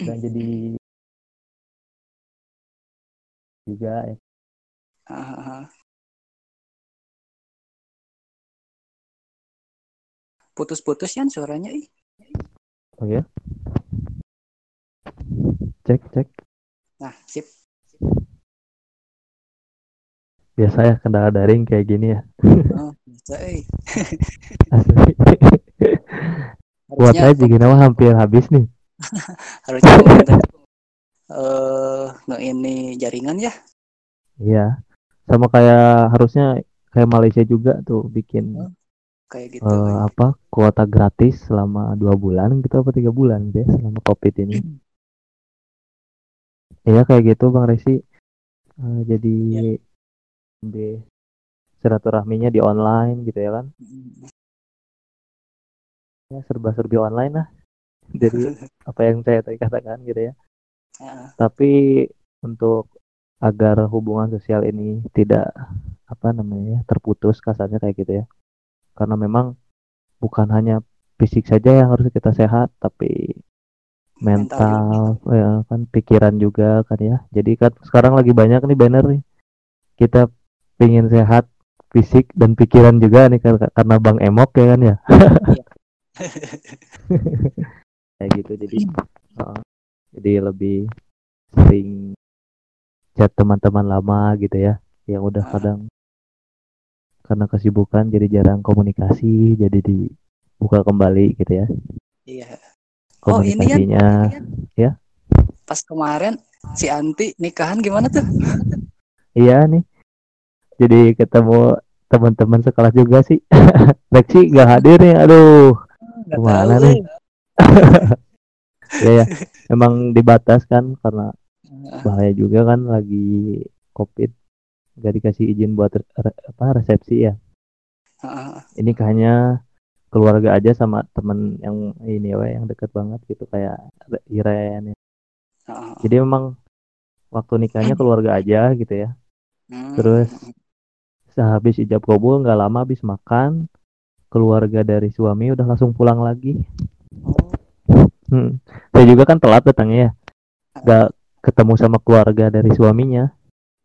dan jadi juga ya Heeh. Putus-putus ya suaranya ih. oh ya cek cek Nah, sip. biasa ya kendala daring kayak gini ya Oh, bisa, eh. Juga nama hampir habis nih harusnya pemerintah eh nge ini jaringan ya. iya. Sama kayak harusnya kayak Malaysia juga tuh bikin Oh, Kayak gitu. eh, apa kuota gratis selama dua bulan gitu apa tiga bulan deh selama covid ini. Iya kayak gitu bang Resi. Eh, jadi lebih silaturahminya di online gitu ya kan? Ya serba serbi online lah. Jadi apa yang saya tadi katakan gitu ya Tapi untuk agar hubungan sosial ini tidak apa namanya ya, terputus kasarnya kayak gitu ya. Karena memang bukan hanya fisik saja yang harus kita sehat tapi Mental mental ya kan pikiran juga kan ya. Jadi kan sekarang lagi banyak nih banner nih. Kita pingin sehat fisik dan pikiran juga nih kar- karena bang emok ya kan ya. Kayak gitu jadi uh, jadi lebih sering chat teman-teman lama gitu ya yang udah Ah. kadang karena kesibukan jadi jarang komunikasi jadi dibuka kembali gitu ya Iya. Oh, ini ya. komunikasinya Pas kemarin si Anti nikahan gimana tuh? iya nih jadi ketemu teman-teman sekelas juga sih Lexi gak hadir nih aduh Nggak Ke mana tahu, nih? ya ya emang dibatas kan karena Heeh. bahaya juga kan lagi covid gak dikasih izin buat re- re- apa resepsi ya Heeh. ini hanya keluarga aja sama temen yang ini ya yang deket banget gitu kayak Re- Iren ya. Heeh. jadi memang waktu nikahnya keluarga aja gitu ya Hmm. terus sehabis ijab kabul nggak lama habis makan keluarga dari suami udah langsung pulang lagi Oh, Hmm. Saya juga kan telat datangnya ya. Gak ketemu sama keluarga dari suaminya.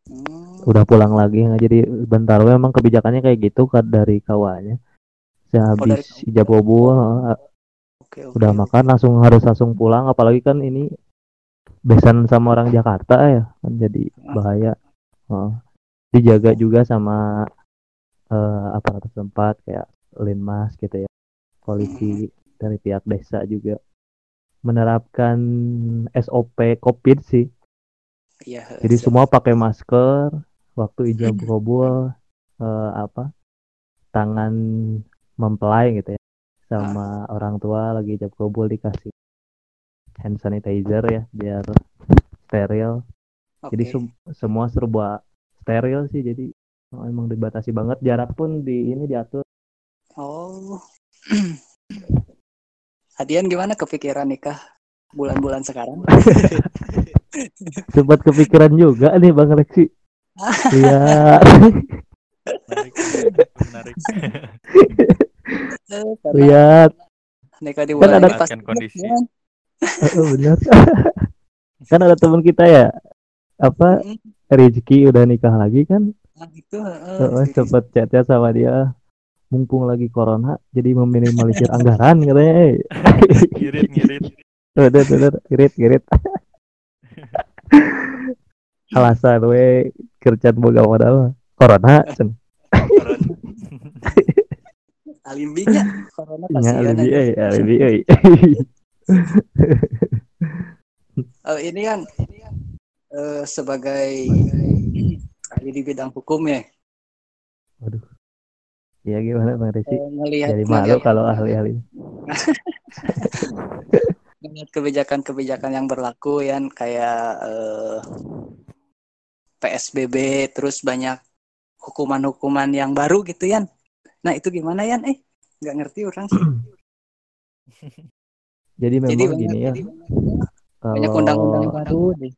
hmm. Udah pulang lagi. Nggak jadi bentar we emang kebijakannya kayak gitu kan dari kawannya. Saya Oh, dari habis ijab kabul eh, Oke, oke. udah makan langsung harus langsung pulang apalagi kan ini besan sama orang Jakarta ya kan jadi bahaya. Heeh. dijaga juga sama eh, aparat tempat kayak linmas gitu ya. Polisi dari pihak desa juga menerapkan SOP COVID sih. Iya, Jadi siap. semua pakai masker waktu ijab kabul eh, apa tangan mempelai gitu ya sama orang tua lagi ijab kabul dikasih hand sanitizer ya biar steril. Jadi Oke. sem- semua serba steril sih jadi oh, emang dibatasi banget jarak pun di ini diatur Oh. Adian gimana kepikiran nikah bulan-bulan sekarang? Sempat kepikiran juga nih Bang Lexi. Iya. menarik menarik karena Lihat. nikah di Kan bulan ada- ini pasti kondisi. ya. Oh, benar. kan ada teman kita ya. Apa Rizky udah nikah lagi kan? nah, itu eh, Heeh, sempet chat-chat sama dia. Mumpung lagi corona, jadi meminimalisir anggaran katanya. Eh. ngirit ngirit Udah, udah, irit, irit. Alasan we kerjaan boga modal corona. cen. Alimbinya corona Nya kasihan alibi euy, alibi euy. Eh, ini kan eh, sebagai ahli di bidang hukum ya Ya gimana Bang Resi? eh, ngelihat Jadi malu kalau ahli-ahli. ngelihat kebijakan-kebijakan yang berlaku ya kayak eh, PSBB terus banyak hukuman-hukuman yang baru gitu ya nah itu gimana ya eh nggak ngerti orang sih. Jadi memang jadi banyak, gini ya, jadi banyak kalau undang-undang baru deh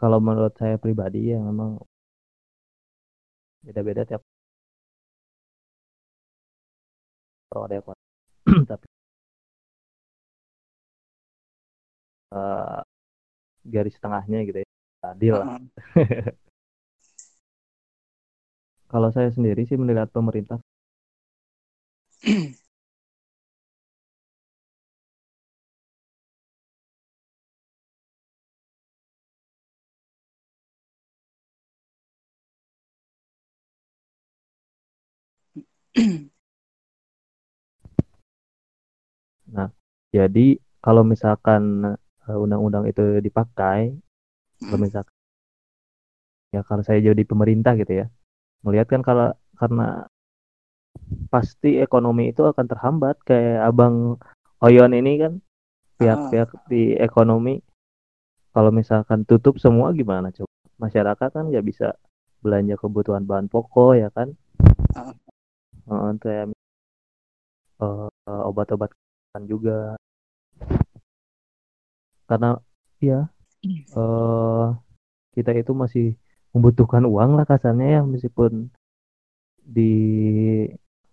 kalau menurut saya pribadi ya memang beda-beda tiap pro ada yang tapi eh, garis tengahnya gitu ya adil lah. Kalau saya sendiri sih melihat pemerintah Jadi kalau misalkan eh, undang-undang itu dipakai, kalau Hmm. misalkan ya kalau saya jadi pemerintah gitu ya, melihat kan kalau karena pasti ekonomi itu akan terhambat kayak Abang Oyon ini kan pihak-pihak di ekonomi kalau misalkan tutup semua gimana coba? Masyarakat kan nggak bisa belanja kebutuhan bahan pokok ya kan? Ah. Eh, kayak eh, obat-obat juga. Karena ya eh kita itu masih membutuhkan uang lah kasarnya ya meskipun di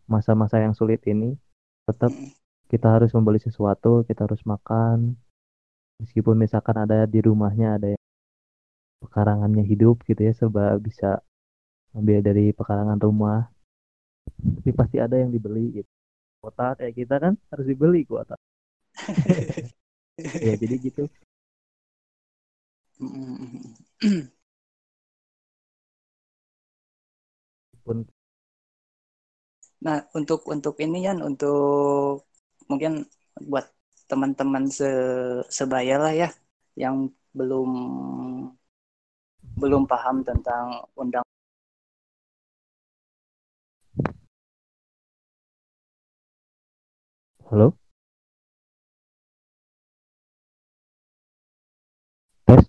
masa-masa yang sulit ini tetap Hmm. kita harus membeli sesuatu kita harus makan. Meskipun misalkan ada di rumahnya ada yang pekarangannya hidup gitu ya serba bisa ambil dari pekarangan rumah tapi pasti ada yang dibeli gitu kuota kayak kita kan harus dibeli kuota. Ya jadi gitu. Pun Nah, untuk untuk ini kan untuk mungkin buat teman-teman se sebaya lah ya yang belum belum paham tentang undang halo? Tes?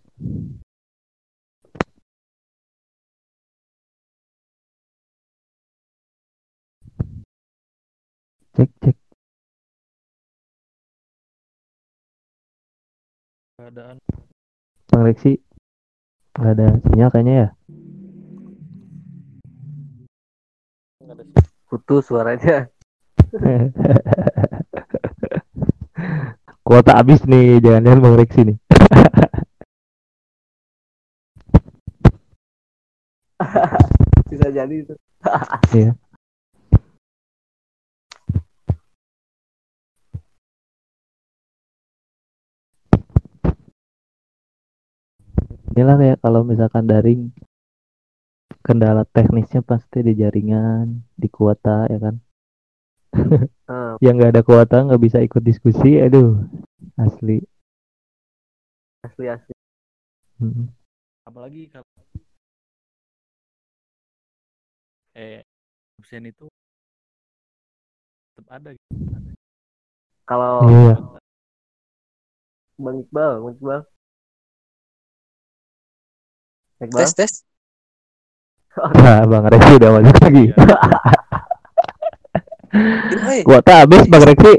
Cek cek. Keadaan. Bang Rexi nggak ada sinyal kayaknya ya? Putus suaranya. kuota habis nih jangan-jangan Bang Rexi nih Bisa jadi itu. Iya. Inilah kayak kalau misalkan daring kendala teknisnya pasti di jaringan, di kuota ya kan. Eh, Yang nggak ada kuota nggak bisa ikut diskusi, aduh asli. asli asli. Mm. apalagi kalau eh absen itu tetap ada gitu. Kalau Iya. Bang Iqbal, Bang Iqbal. Iqbal. tes tes Nah, Bang Rexi udah masuk lagi. Iya. Hei, Kuota habis Bang Reksi.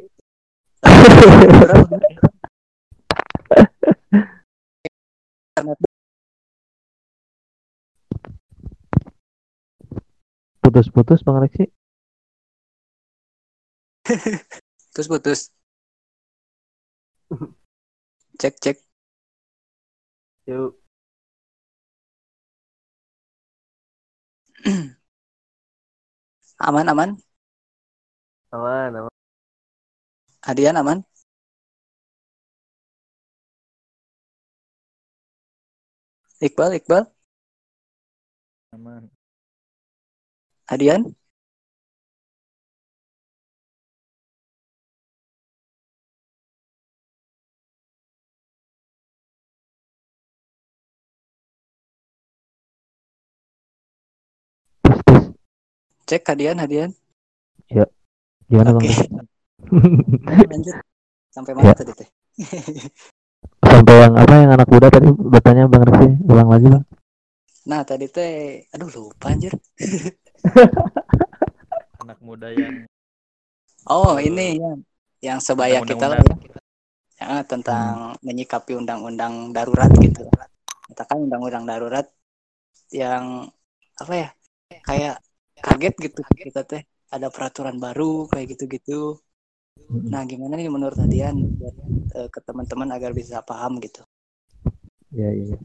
Internet Putus-putus Bang Reksi. Terus putus. Cek cek. Yuk. Aman aman. Aman, aman. Hadian aman. Iqbal Iqbal. Aman. Tes. Cek hadian hadian. Gimana Bang Oke. Reksi? Lanjut. Sampai mana Ya. tadi teh? Sampai yang apa yang anak muda tadi bertanya Bang Reksi. Ulang lagi Bang. Nah tadi teh, aduh lupa anjir. Anak muda yang Oh ini yang yang sebaya tentang kita lah ya. Ya, tentang menyikapi undang-undang darurat gitu. Katakan undang-undang darurat yang apa ya? Kayak kaget gitu kita teh ada peraturan baru kayak gitu-gitu. Nah, gimana nih menurut Adian eh, ke teman-teman agar bisa paham gitu? Iya iya.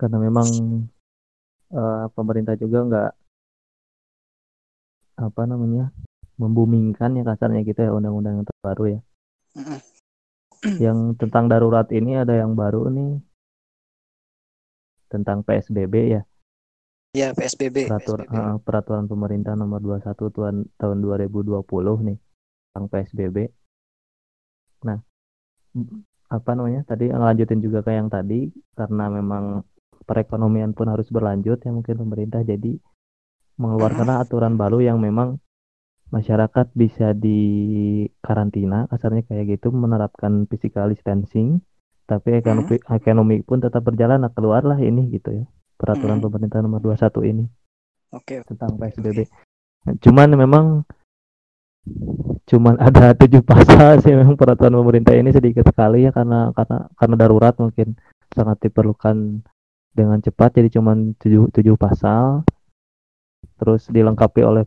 Karena memang eh, pemerintah juga nggak apa namanya membumingkan ya kasarnya gitu ya undang-undang yang terbaru ya. Yang tentang darurat ini ada yang baru nih tentang PSBB ya Ya PSBB. peraturan eh, peraturan pemerintah nomor 21 tuan, tahun 2020 nih tentang PSBB. Nah, apa namanya tadi ngelanjutin juga kayak yang tadi karena memang perekonomian pun harus berlanjut ya mungkin pemerintah jadi mengeluarkan aturan baru yang memang masyarakat bisa di karantina kasarnya kayak gitu menerapkan physical distancing tapi ekonomi ekonomi pun tetap berjalan nah keluarlah ini gitu ya peraturan Mhm. pemerintah nomor 21 ini Oke. tentang PSBB. Cuman memang cuman ada tujuh pasal sih memang peraturan pemerintah ini sedikit sekali ya karena karena karena darurat mungkin sangat diperlukan dengan cepat jadi cuman tujuh tujuh pasal terus dilengkapi oleh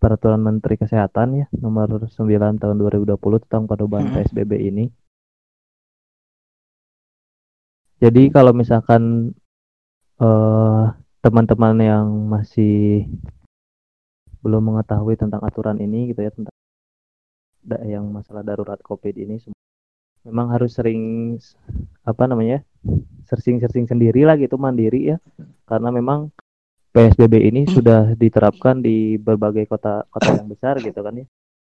peraturan Menteri Kesehatan ya nomor 9 tahun 2020 tentang perubahan Mhm. PSBB ini. Jadi kalau misalkan eh teman-teman yang masih belum mengetahui tentang aturan ini gitu ya tentang yang masalah darurat COVID ini memang harus sering apa namanya searching-searching sendiri lah gitu mandiri ya. Karena memang PSBB ini sudah diterapkan di berbagai kota kota yang besar gitu kan ya.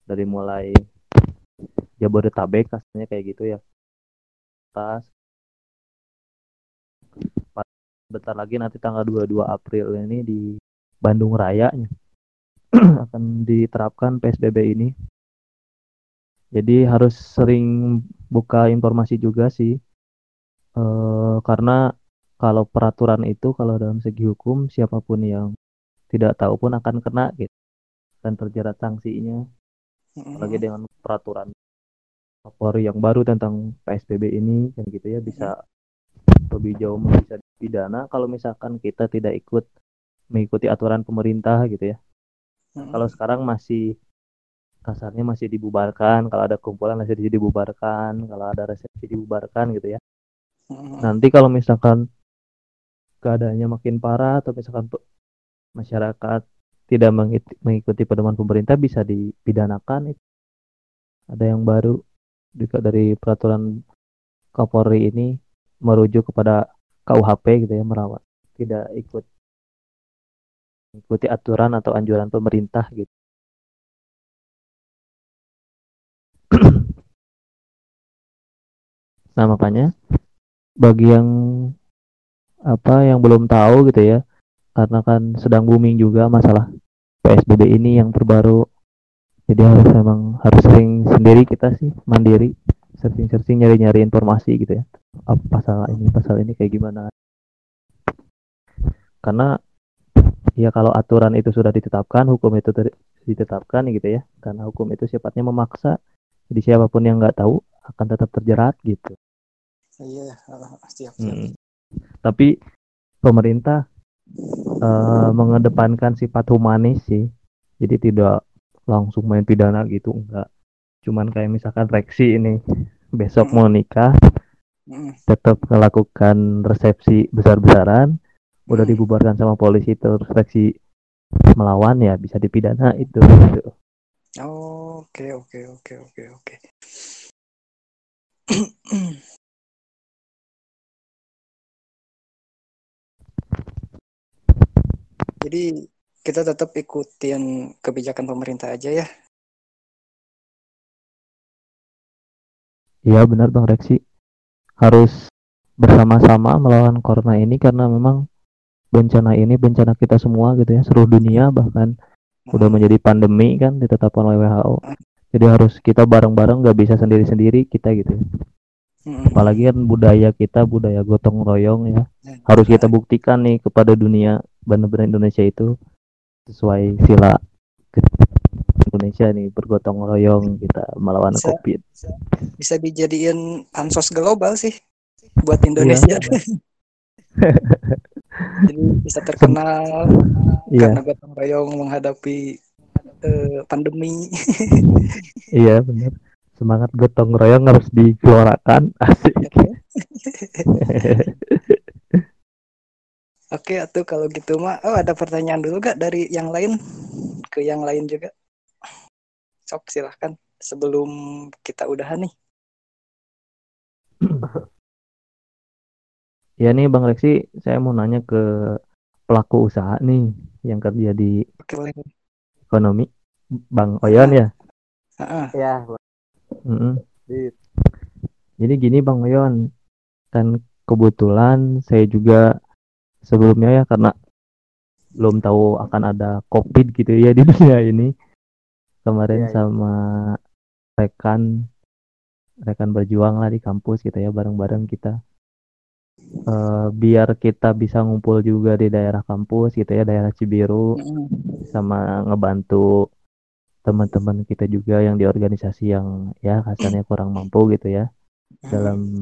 Dari mulai Jabodetabek kasarnya kayak gitu ya. Tas bentar lagi nanti tanggal 22 April ini di Bandung Raya akan diterapkan PSBB ini. Jadi harus sering buka informasi juga sih. Eh, karena kalau peraturan itu kalau dalam segi hukum siapa pun yang tidak tahu pun akan kena gitu. Dan terjerat sanksinya apalagi dengan peraturan Kapolri yang baru tentang PSBB ini kan gitu ya bisa lebih jauh bisa dipidana kalau misalkan kita tidak ikut mengikuti aturan pemerintah gitu ya. Mm-mm. Kalau sekarang masih kasarnya masih dibubarkan, kalau ada kumpulan masih dibubarkan, kalau ada resepsi dibubarkan gitu ya. Mm-mm. Nanti kalau misalkan keadaannya makin parah atau misalkan masyarakat tidak mengikuti, pedoman pemerintah bisa dipidanakan. Ada yang baru juga dari peraturan Kapolri ini merujuk kepada KUHP gitu ya merawat tidak ikut mengikuti aturan atau anjuran pemerintah gitu. Nah, makanya bagi yang apa yang belum tahu gitu ya, karena kan sedang booming juga masalah PSBB ini yang terbaru. Jadi harus memang harus sering sendiri kita sih mandiri, searching-searching nyari-nyari informasi gitu ya. Apa pasal ini, pasal ini kayak gimana. Karena ya kalau aturan itu sudah ditetapkan, hukum itu ditetapkan gitu ya karena hukum itu sifatnya memaksa jadi siapa pun yang nggak tahu akan tetap terjerat gitu Iya, siap siap. Hmm. tapi pemerintah eh, mengedepankan sifat humanis sih jadi tidak langsung main pidana gitu enggak cuman kayak misalkan Reksi ini besok mau nikah Mm, tetap melakukan resepsi besar-besaran udah dibubarkan sama polisi terus Reksi melawan ya bisa dipidana itu gitu. Oke oke oke oke oke. Jadi kita tetap ikutin kebijakan pemerintah aja ya. Iya benar Bang Reksi harus bersama-sama melawan corona ini karena memang bencana ini bencana kita semua gitu ya seluruh dunia bahkan udah Mm, menjadi pandemi kan ditetapkan oleh WHO jadi harus kita bareng-bareng nggak bisa sendiri-sendiri kita gitu ya. mm, apalagi kan budaya kita budaya gotong royong ya. Harus kita buktikan nih kepada dunia benar-benar Indonesia itu sesuai sila Indonesia nih bergotong royong kita melawan Bisa. COVID Bisa dijadiin pansos global sih buat Indonesia. Jadi bisa terkenal iya karena gotong royong menghadapi eh, pandemi. iya benar semangat gotong royong harus dikeluarkan asik Oke, atuh kalau gitu mah. Oh, ada pertanyaan dulu gak dari yang lain ke yang lain juga? Sok silahkan sebelum kita udahan nih. ya nih Bang Reksi saya mau nanya ke pelaku usaha nih yang kerja di Oke, boleh. ekonomi Bang Oyon ya Heeh. Ya. Dit. Jadi gini Bang Oyon, kan kebetulan saya juga sebelumnya ya karena belum tahu akan ada COVID gitu ya di dunia ini. Kemarin Iya, iya. sama rekan rekan berjuang lah di kampus gitu ya bareng-bareng kita. Eh, biar kita bisa ngumpul juga di daerah kampus gitu ya, daerah Cibiru sama ngebantu teman-teman kita juga yang di organisasi yang ya kasarnya kurang mampu gitu ya dalam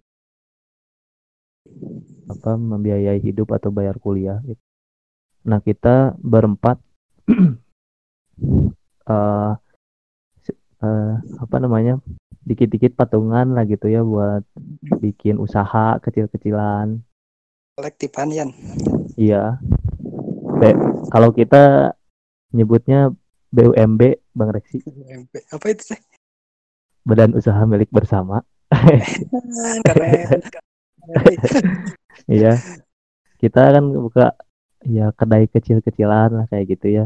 apa membiayai hidup atau bayar kuliah gitu. Nah kita berempat eh eh, apa namanya dikit-dikit patungan lah gitu ya buat bikin usaha kecil-kecilan. Kolektifan Yan. Iya. B- kalau kita nyebutnya BUMB Bang Reksi, BUMP. Apa itu sih? Badan Usaha Milik Bersama. Keren. Iya. Kita kan buka ya kedai kecil-kecilan lah kayak gitu ya.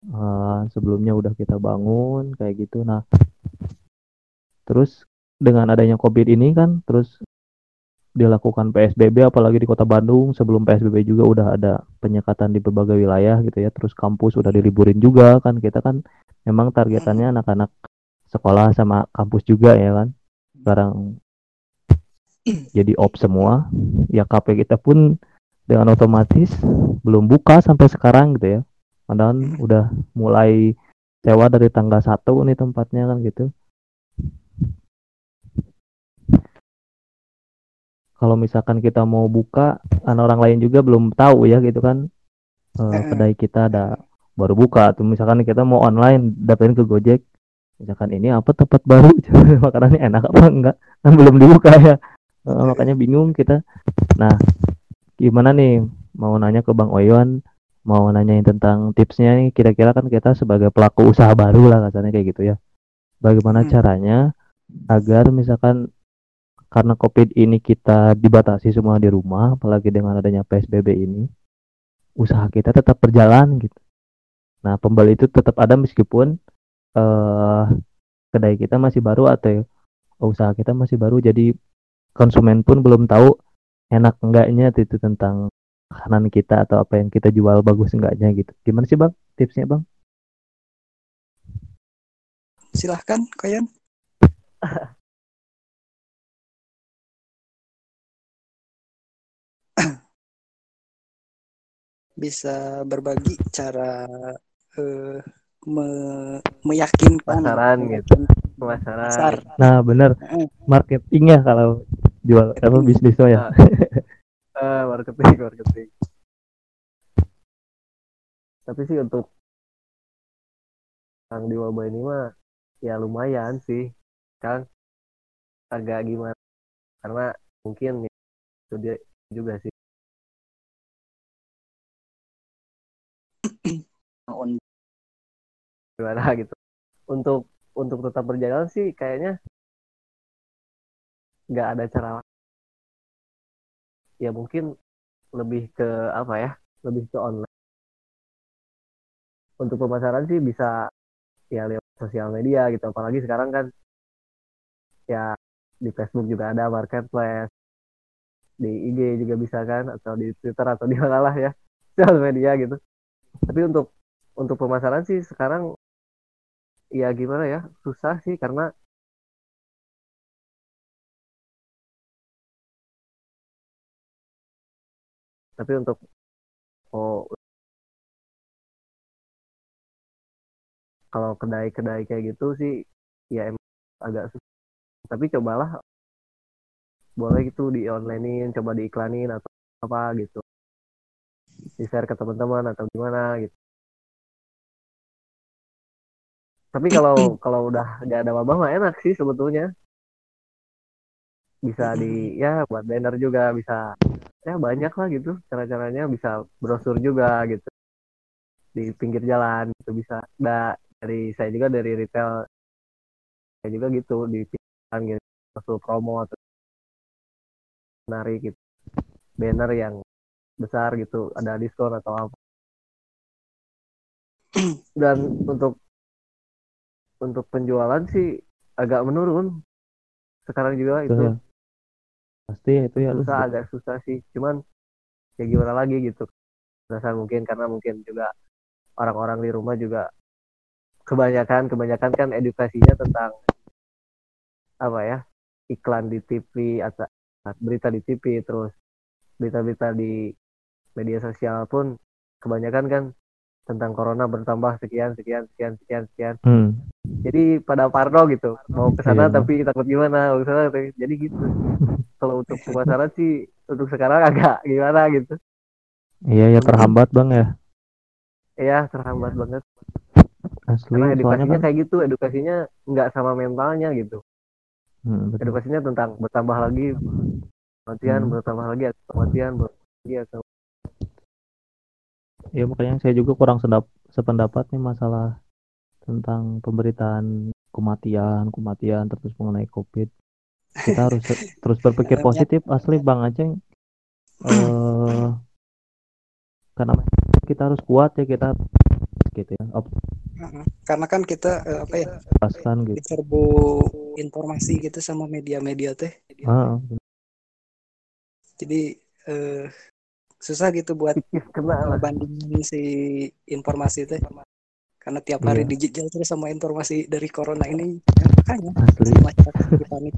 Eh, sebelumnya udah kita bangun kayak gitu. Nah, terus dengan adanya COVID ini kan terus dilakukan PSBB apalagi di Kota Bandung sebelum PSBB juga udah ada penyekatan di berbagai wilayah gitu ya. Terus kampus udah diliburin juga kan. Kita kan memang targetannya anak-anak sekolah sama kampus juga ya kan. Sekarang jadi off semua. Ya KP kita pun dengan otomatis belum buka sampai sekarang gitu ya. Padahal udah mulai sewa dari tanggal 1 nih tempatnya kan gitu. Kalau misalkan kita mau buka, kan orang lain juga belum tahu ya gitu kan. Heeh. kedai kita ada baru buka atau misalkan kita mau online daftarin ke Gojek. Misalkan ini apa tempat baru makanannya enak apa enggak kan belum dibuka ya. Eh, makanya bingung kita. Nah, gimana nih mau nanya ke Bang Oyon, mau nanyain tentang tipsnya nih kira-kira kan kita sebagai pelaku usaha baru lah kasarnya kayak gitu ya. Bagaimana Hmm. caranya agar misalkan karena COVID ini kita dibatasi semua di rumah, apalagi dengan adanya PSBB ini, usaha kita tetap berjalan gitu. Nah, pembeli itu tetap ada meskipun eh kedai kita masih baru atau usaha kita masih baru, jadi konsumen pun belum tahu enak enggaknya itu tentang makanan kita atau apa yang kita jual bagus enggaknya gitu. Gimana sih bang tipsnya bang? Silahkan, Koyan. Bisa berbagi cara eh, me- meyakinkan Pasaran gitu. Pemasaran. pasar. Nah, bener Heeh. marketingnya kalau jual apa Marketing. bisnis lo ya. Eh, marketing, marketing. Tapi sih untuk yang di wabah ini mah ya lumayan sih, Kang. Agak gimana? Karena mungkin itu dia juga sih. On- gimana gitu. Untuk untuk tetap berjalan sih kayaknya nggak ada cara lain. Ya mungkin lebih ke apa ya lebih ke online. Untuk pemasaran sih bisa ya lewat sosial media gitu apalagi sekarang kan ya di Facebook juga ada marketplace di IG juga bisa kan atau di Twitter atau di mana lah ya sosial media gitu. Tapi untuk untuk pemasaran sih sekarang ya gimana ya susah sih karena tapi untuk oh kalau kedai-kedai kayak gitu sih ya emang agak susah. Tapi cobalah boleh gitu di onlinein coba diiklanin atau apa gitu. Di share ke teman-teman atau gimana gitu. Tapi kalau kalau udah nggak ada wabah mah enak sih sebetulnya bisa di ya buat banner juga bisa ya banyak lah gitu cara-caranya bisa brosur juga gitu. Di pinggir jalan gitu bisa da, dari saya juga dari retail. Saya juga gitu di pinggir jalan gitu brosur promo atau menarik gitu. Banner yang besar gitu ada diskon atau apa. Dan untuk untuk penjualan sih agak menurun. Sekarang juga itu. Pasti itu ya lu susah agak susah sih. Cuman ya gimana lagi gitu. Rasa mungkin karena mungkin juga orang-orang di rumah juga kebanyakan kebanyakan kan edukasinya tentang apa ya iklan di TV atau berita di TV terus berita-berita di media sosial pun kebanyakan kan tentang corona bertambah sekian sekian sekian sekian sekian Hmm. jadi pada parno gitu mau ke sana Iya. tapi takut gimana mau ke sana tapi jadi gitu kalau untuk pemasaran sih untuk sekarang agak gimana gitu Iya ya terhambat bang ya ya terhambat banget asli karena edukasinya kan kayak gitu edukasinya nggak sama mentalnya gitu Hmm, betul. edukasinya tentang bertambah lagi latihan Hmm. bertambah lagi latihan bertambah lagi atau ya makanya saya juga kurang sedap sependapat nih masalah tentang pemberitaan kematian kematian terus mengenai covid kita harus terus berpikir positif asli bang Aceng eh karena kita harus kuat ya kita gitu ya Heeh. Karena kan kita eh, apa ya opaskan gitu diserbu informasi gitu sama media-media teh. ah, Jadi eh, susah gitu buat lah bandingin si informasi teh. Karena tiap hari Iya. digital terus sama informasi dari corona ini, ya, makanya asli masyarakat jadi panik.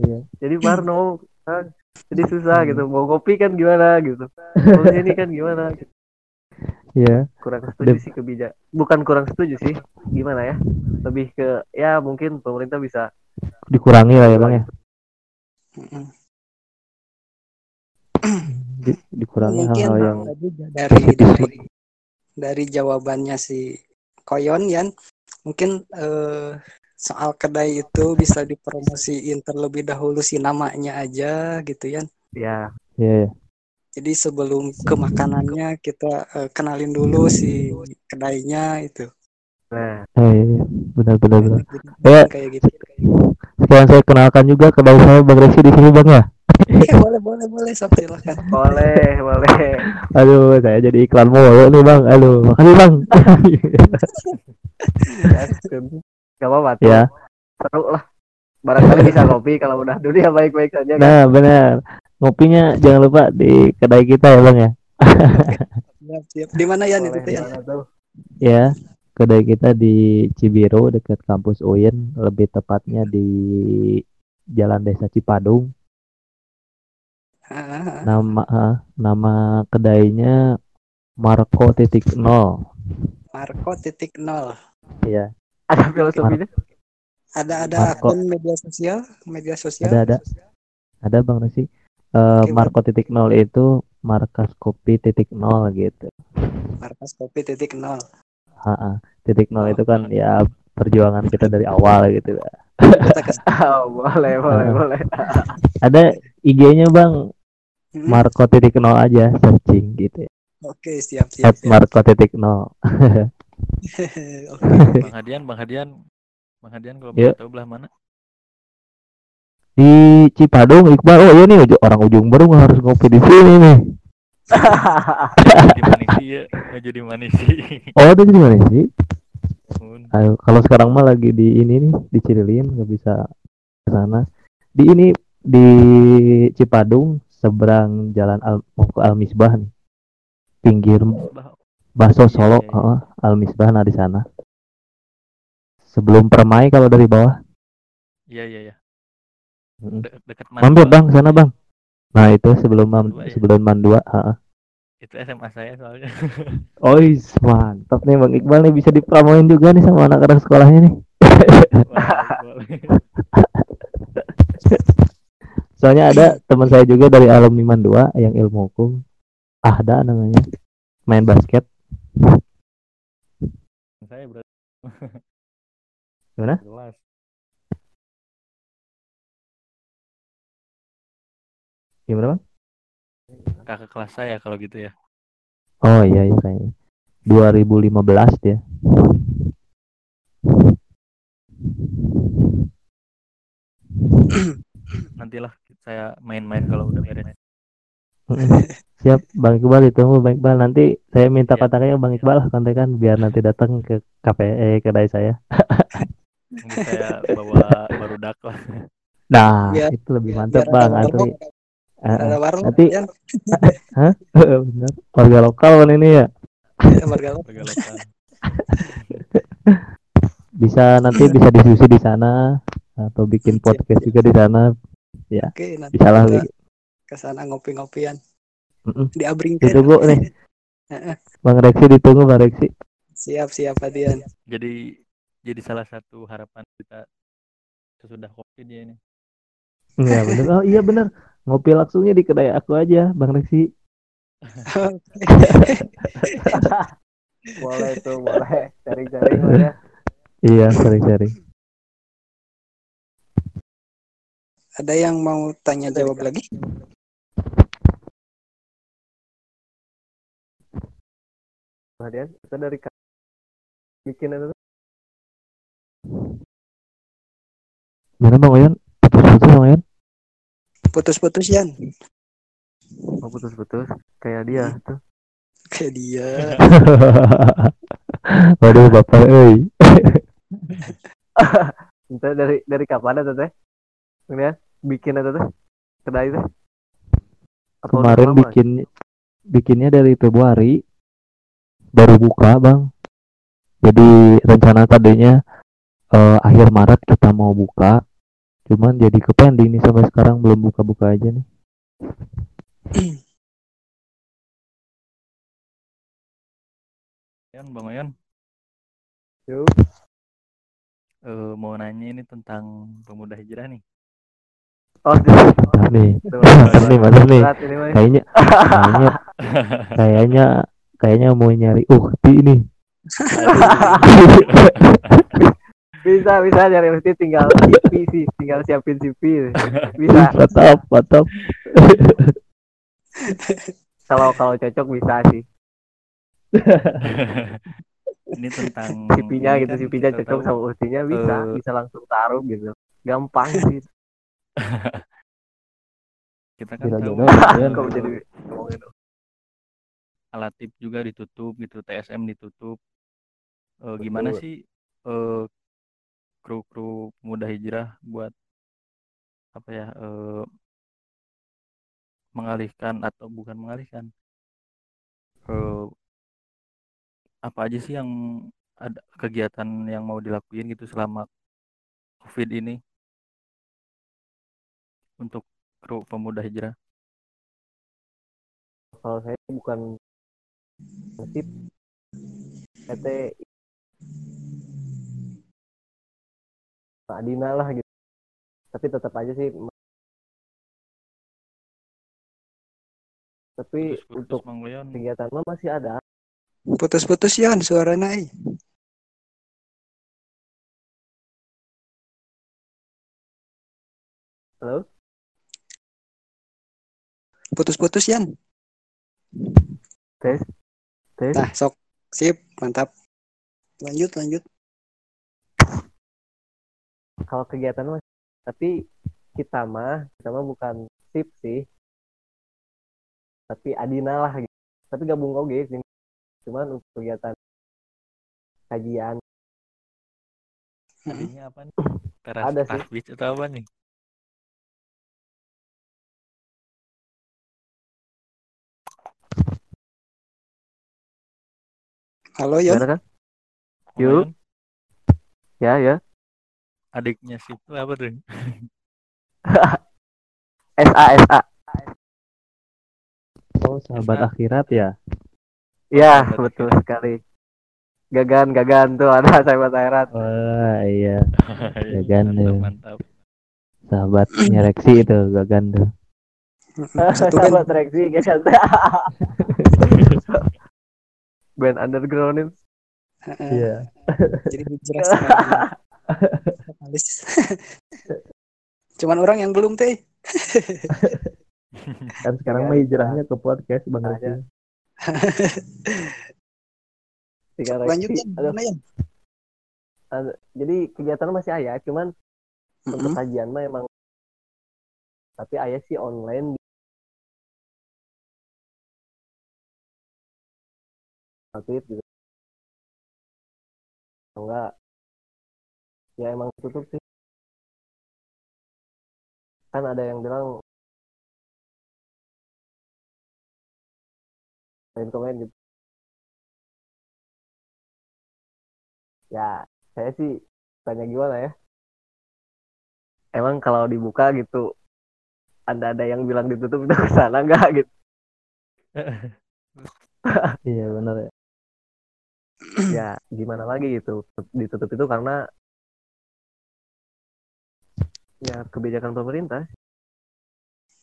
iya jadi parno kan. jadi susah gitu mau kopi kan gimana gitu mau ini kan gimana gitu. ya kurang setuju Dep- sih kebijak bukan kurang setuju sih gimana ya lebih ke ya mungkin pemerintah bisa dikurangi lah ya bang ya Heeh. Di- dikurangi Mungkin hal-hal yang tadi dari dari dari jawabannya si Koyon Yan mungkin eh, soal kedai itu bisa dipromosiin terlebih dahulu si namanya aja gitu ya. ya ya ya. Jadi sebelum ke makanannya kita eh, kenalin dulu si kedainya itu. nah Eh, iya, iya. benar benar benar Jadi, Ya. kayak gitu. sekarang saya kenalkan juga kedai saya bang Resi di sini bang ya Ya, boleh boleh boleh sok silakan. boleh boleh aduh saya jadi iklan mulu nih bang aduh makasih bang Gak apa-apa tuh. ya Seru lah. Barangkali bisa kopi kalau udah dunia baik-baik saja kan. nah benar ngopinya jangan lupa di kedai kita ya bang ya Siap, siap. Di mana ya itu ya? ya kedai kita di Cibiru dekat kampus UIN lebih tepatnya di Jalan Desa Cipadung Nama ah, nama kedainya Marco titik nol Marco titik nol. Iya. Ada filosofinya? Ada ada Marco. akun media sosial, media sosial. Ada ada. Ada Bang Resi. Eh, Oke, Marco titik nol itu markas kopi titik nol gitu. Markas kopi titik nol. Ha-ha. Titik nol itu kan ya perjuangan kita dari awal gitu. Ke Oh, boleh, boleh, Ah. boleh. Ada IG-nya Bang Hmm, Marco titik nol aja searching gitu ya. Oke, siap siap. At siap. Marco titik nol. Oke. Bang Hadian, Bang Hadian, Bang Hadian kalau boleh tahu belah mana? Di Cipadung Iqbal. Oh iya nih orang ujung baru harus ngopi di sini nih. Jadi manisi ya, nggak jadi manisi. Oh itu di mana sih? Mun. Ayo, kalau sekarang mah lagi di ini nih di Cirilin nggak bisa ke sana. Di ini di Cipadung seberang jalan Al, mau ke Al Misbah nih. Pinggir Baso Iya, Solo, iya, iya. heeh, Al Misbah nah di sana. Sebelum Permai kalau dari bawah. Iya iya iya. De- dekat Mampir. Bang sana Bang. Nah itu sebelum Man, Mandua ya? sebelum Mandua, heeh. Itu SMA saya soalnya. Ois, mantap nih Bang Iqbal nih bisa dipromoin juga nih sama anak-anak sekolahnya nih. Soalnya ada teman saya juga dari alumni Mandua yang ilmu hukum. Ahda namanya. Main basket. saya berarti. Gimana? Jelas. Gimana Bang? Kakak kelas saya kalau gitu ya. Oh iya iya kayaknya. 2015 dia. Nantilah saya main-main kalau udah beres. Siap Bang Iqbal ditunggu Bang Iqbal nanti saya minta Siap. kontaknya Bang Iqbal kontekan biar nanti datang ke KPE kedai saya. Saya bawa baru dak lah. Nah, Biar- itu lebih Biar mantap Bang asli. Eh, eh. Ada warung Nanti- Yan. Bener. Warga lokal kan ini ya. Ya, warga lokal. Bisa nanti bisa diskusi di sana atau bikin Siap, podcast juga di sana. Oke, nanti Bisa lah. ke sana ngopi-ngopian. Di Abringker. Ditunggu nih. Bang Reksi ditunggu Bang Reksi. Siap siap Adian. Jadi jadi salah satu harapan kita sesudah covid ya ini. Iya bener. Oh iya bener. Ngopi langsungnya di kedai aku aja, Bang Reksi. boleh tuh, boleh. Cari-cari lah ya. Iya, sering-sering. Ada yang mau tanya jawab lagi? Kemudian kita dari bikin itu Gimana Bang Oyan? Putus-putus Bang Oyan? Putus-putus Yan. mau putus-putus kayak dia tuh. Kayak dia. Waduh Bapak euy. Itu dari dari kapan itu teh? Kemudian bikin itu teh kedai teh. Kemarin lama? bikin bikinnya dari Februari baru buka Bang. Jadi rencana tadinya eh, akhir Maret kita mau buka. Cuman jadi ke pending nih sampai sekarang belum buka-buka aja nih. Yan, Bang Oyan, Yuk. eh, mau nanya ini tentang pemuda hijrah nih. Oh, Mantap nih. Mantap nih, mantap nih. Kayaknya kayaknya kayaknya kayaknya mau nyari ukti ini. Bisa bisa nyari mesti tinggal CV sih, tinggal siapin CV. Bisa. Mantap, mantap. Kalau kalau cocok bisa sih. ini tentang CV-nya ini gitu, kan CV-nya cocok tahu, sama ustinya bisa, eh, bisa langsung taruh gitu. Gampang sih. kita kan tahu juga, Yan. Kok jadi ngomongin alatip juga ditutup gitu, TSM ditutup. Eh, gimana Betul. sih eh, kru-kru pemuda hijrah buat apa ya eh, mengalihkan atau bukan mengalihkan eh, apa aja sih yang ada kegiatan yang mau dilakuin gitu selama COVID ini untuk kru pemuda hijrah? kalau saya bukan nasib PT Adina lah gitu tapi tetap aja sih tapi Putus-putus untuk Mang Leon. kegiatan mah masih ada Putus-putus ya suara naik. halo Putus-putus Yan. tes tes Nah, sok. Sip, mantap. Lanjut, lanjut. Kalau kegiatan mah tapi kita mah kita mah bukan sip sih tapi Adina lah gitu. tapi gabung oke sih cuman untuk kegiatan kajian Tadinya apa nih? Teras Ada sih. Atau apa nih? Halo, Yon. gimana kan Yuk. Ya ya adiknya si itu apa tuh? SA SA Oh, sahabat Bisa. akhirat ya. ya sahabat betul sekali gagan gagan tuh ada sahabat akhirat Wah, iya. Ya kan, mantap, ya. mantap. Sahabatnya Reksi itu Gagan tuh. Satu sahabat band. reaksi gagan band underground itu. Iya. Jadi hijrah. Cuman orang yang belum teh. Kan sekarang mah hijrahnya ke podcast Bang Ada. Reksi. Tiga Lanjut reaksi. ya, Aduh, gimana ya? ada- jadi kegiatan masih ayah cuman untuk kajian mah emang tapi ayah sih online aktif gitu enggak ya emang tutup sih. Kan ada yang bilang main komen gitu. Ya saya sih tanya gimana ya? Emang kalau dibuka gitu ada ada yang bilang ditutup udah ke sana nggak gitu? Iya benar ya. ya gimana lagi gitu? Ditutup itu karena ya kebijakan pemerintah.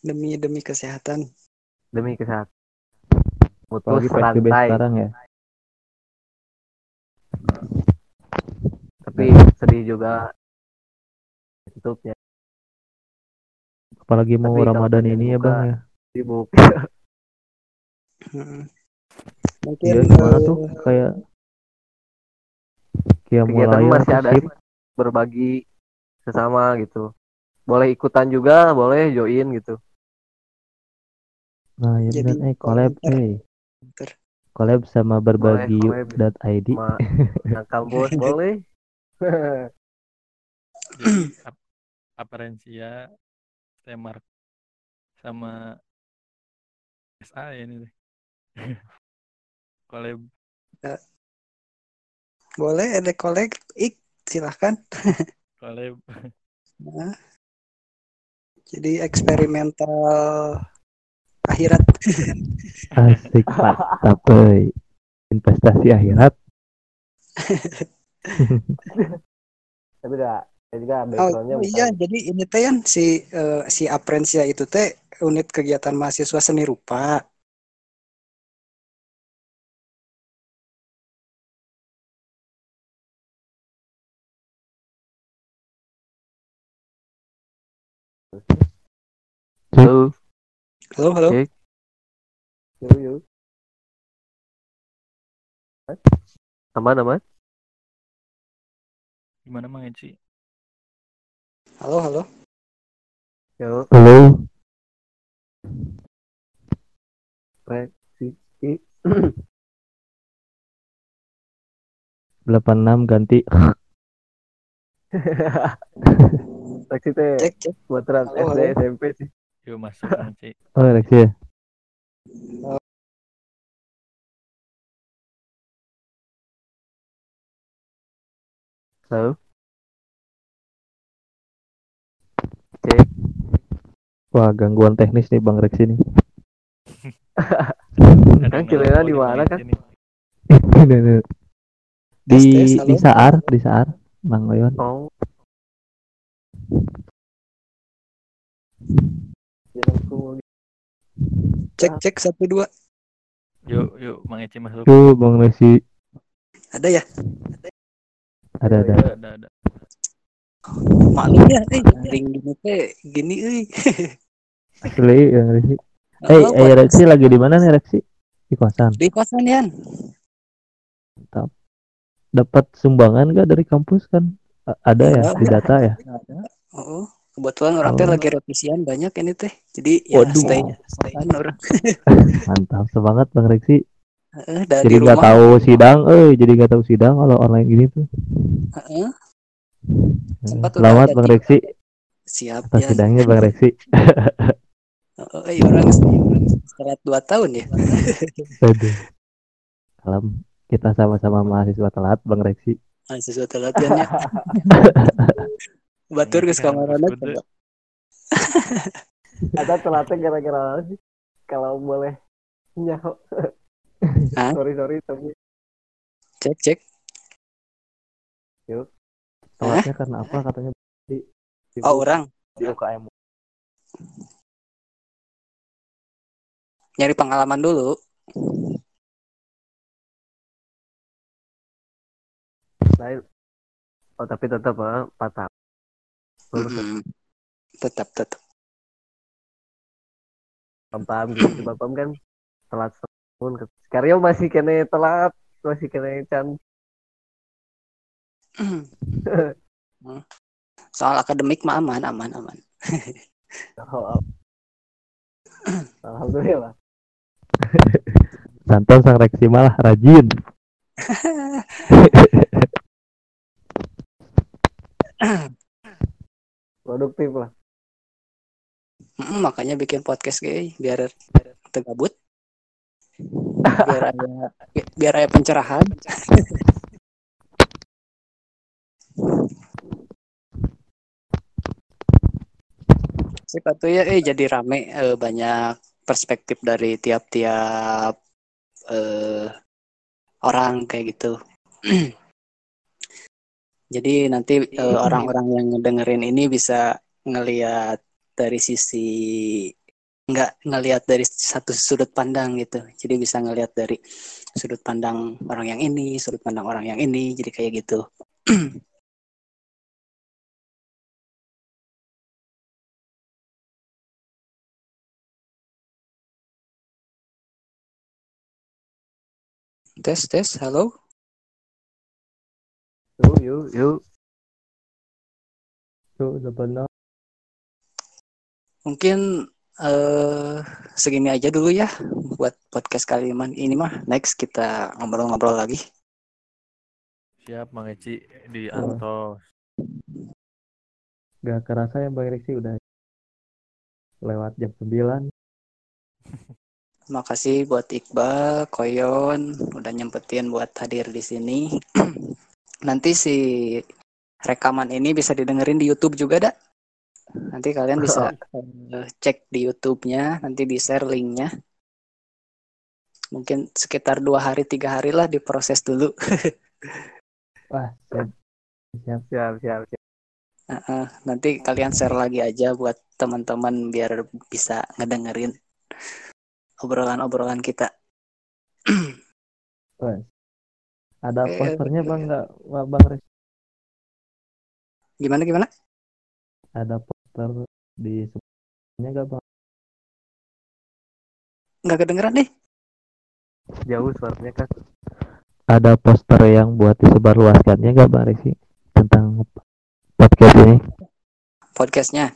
Demi demi kesehatan. demi kesehatan. Mutus PSBB rantai sekarang ya. tapi sedih juga. Tutupnya Apalagi mau Tapi Ramadan ini ya Bang ya. sibuk. Heeh. Mungkin Iya gimana eh, tuh? Kayak kayak mulai masih ada sih? berbagi sesama gitu boleh ikutan juga boleh join gitu Nah, ya Jadi, benar eh collab volunteer. eh. Collab sama berbagi collab. dot ID. sama anak kampus boleh Jadi ap Aparensia, Stemark sama SA ya ini teh. Collab boleh ada kolek ik silahkan. collab Nah, jadi eksperimental akhirat. Asik mantap. Investasi akhirat. tapi udah saya juga Oh, backgroundnya oh bukan iya, jadi ini teh kan si eh, si Aprensia itu teh unit kegiatan mahasiswa seni rupa. Halo, Halo, halo. Yuk, yuk. Hah? Aman, aman. gimana Mang Eci? Halo, halo. Yuk, Halo. reaksi. 86 ganti. Reaksi teh Cek, cek. buat trans Halo, SD halo. SMP sih. Yuk masuk Eci. Oh, Reksi ya. Halo. Cek. Wah, gangguan teknis nih Bang nih. Ada Kan yang Cilena nelpon di mana, kan? Ini, ini. Di di Saar di Saar Bang Oyon Oh. Jalanku Cek cek satu dua. Yuk, yuk, Mang Eci masuk. tuh Bang Resi Ada ya? ada ada Ada, ada, ada. Maklum ya, eh ring gini teh gini euy. asli Bang Resi eh Oh, eh Reksi lagi di mana nih Reksi di kosan Di kosan Yan. dapat sumbangan gak dari kampus kan A- ada ya Ada. di data ya Ada. Oh, kebetulan orang teh Oh. lagi revisian banyak ini teh. Jadi ya Waduh. stay stay orang. mantap semangat Bang Reksi dari jadi nggak tahu sidang eh jadi nggak tahu sidang kalau online gini tuh udah selamat Bang Reksi siap atas ya. sidangnya Bang Reksi Oh, eh, orang setelah dua tahun ya. Aduh. Salam kita sama-sama mahasiswa telat Bang Reksi Masih sesuatu latihannya. Batur kamarana kampus gede. coba. ada telatnya gara-gara sih? Kalau boleh nyaho. Sorry sorry tapi Cek cek. telatnya karena apa katanya di, di, Oh, orang di UKM nyari pengalaman dulu. lain. Oh tapi tetap eh, empat tahun. Tetap tetap. paham paham gitu Bapak kan telat setahun. Sekarang masih kena telat masih kena can. Soal akademik mah aman aman aman. Oh, oh. Alhamdulillah. Santon sang Reksi malah rajin Produktif lah. Mm, makanya bikin podcast gay biar tegabut. Biar ada biar ada pencerahan. Sepatu ya eh jadi rame eh, banyak perspektif dari tiap-tiap eh, orang kayak gitu. Jadi nanti eh, orang-orang yang ngedengerin ini bisa ngelihat dari sisi nggak ngelihat dari satu sudut pandang gitu. Jadi bisa ngelihat dari sudut pandang orang yang ini, sudut pandang orang yang ini. Jadi kayak gitu. Tes tes, halo. Yuk yuk yuk. tuh udah benar Mungkin eh segini aja dulu ya buat podcast kali ini mah. Next kita ngobrol-ngobrol lagi. Siap, Mang Eci di Oh. Antos. gak kerasa ya Bang Reksi udah lewat jam 9 Makasih buat Iqbal, Koyon udah nyempetin buat hadir di sini. Nanti si rekaman ini bisa didengerin di YouTube juga, dak. Nanti kalian bisa eh, cek di YouTube-nya, nanti di share linknya. Mungkin sekitar dua hari tiga hari lah diproses dulu. wah siap siap Siap siap siap. Heeh, nanti kalian share lagi aja buat teman-teman biar bisa ngedengerin obrolan-obrolan kita. Wah. Ada Eh, posternya Bang nggak Wah, Bang Reksi Gimana gimana? ada poster di sebelahnya gak Bang Nggak kedengeran deh. Jauh suaranya kan. ada poster yang buat disebarluaskannya gak Bang Reksi tentang podcast ini Podcastnya.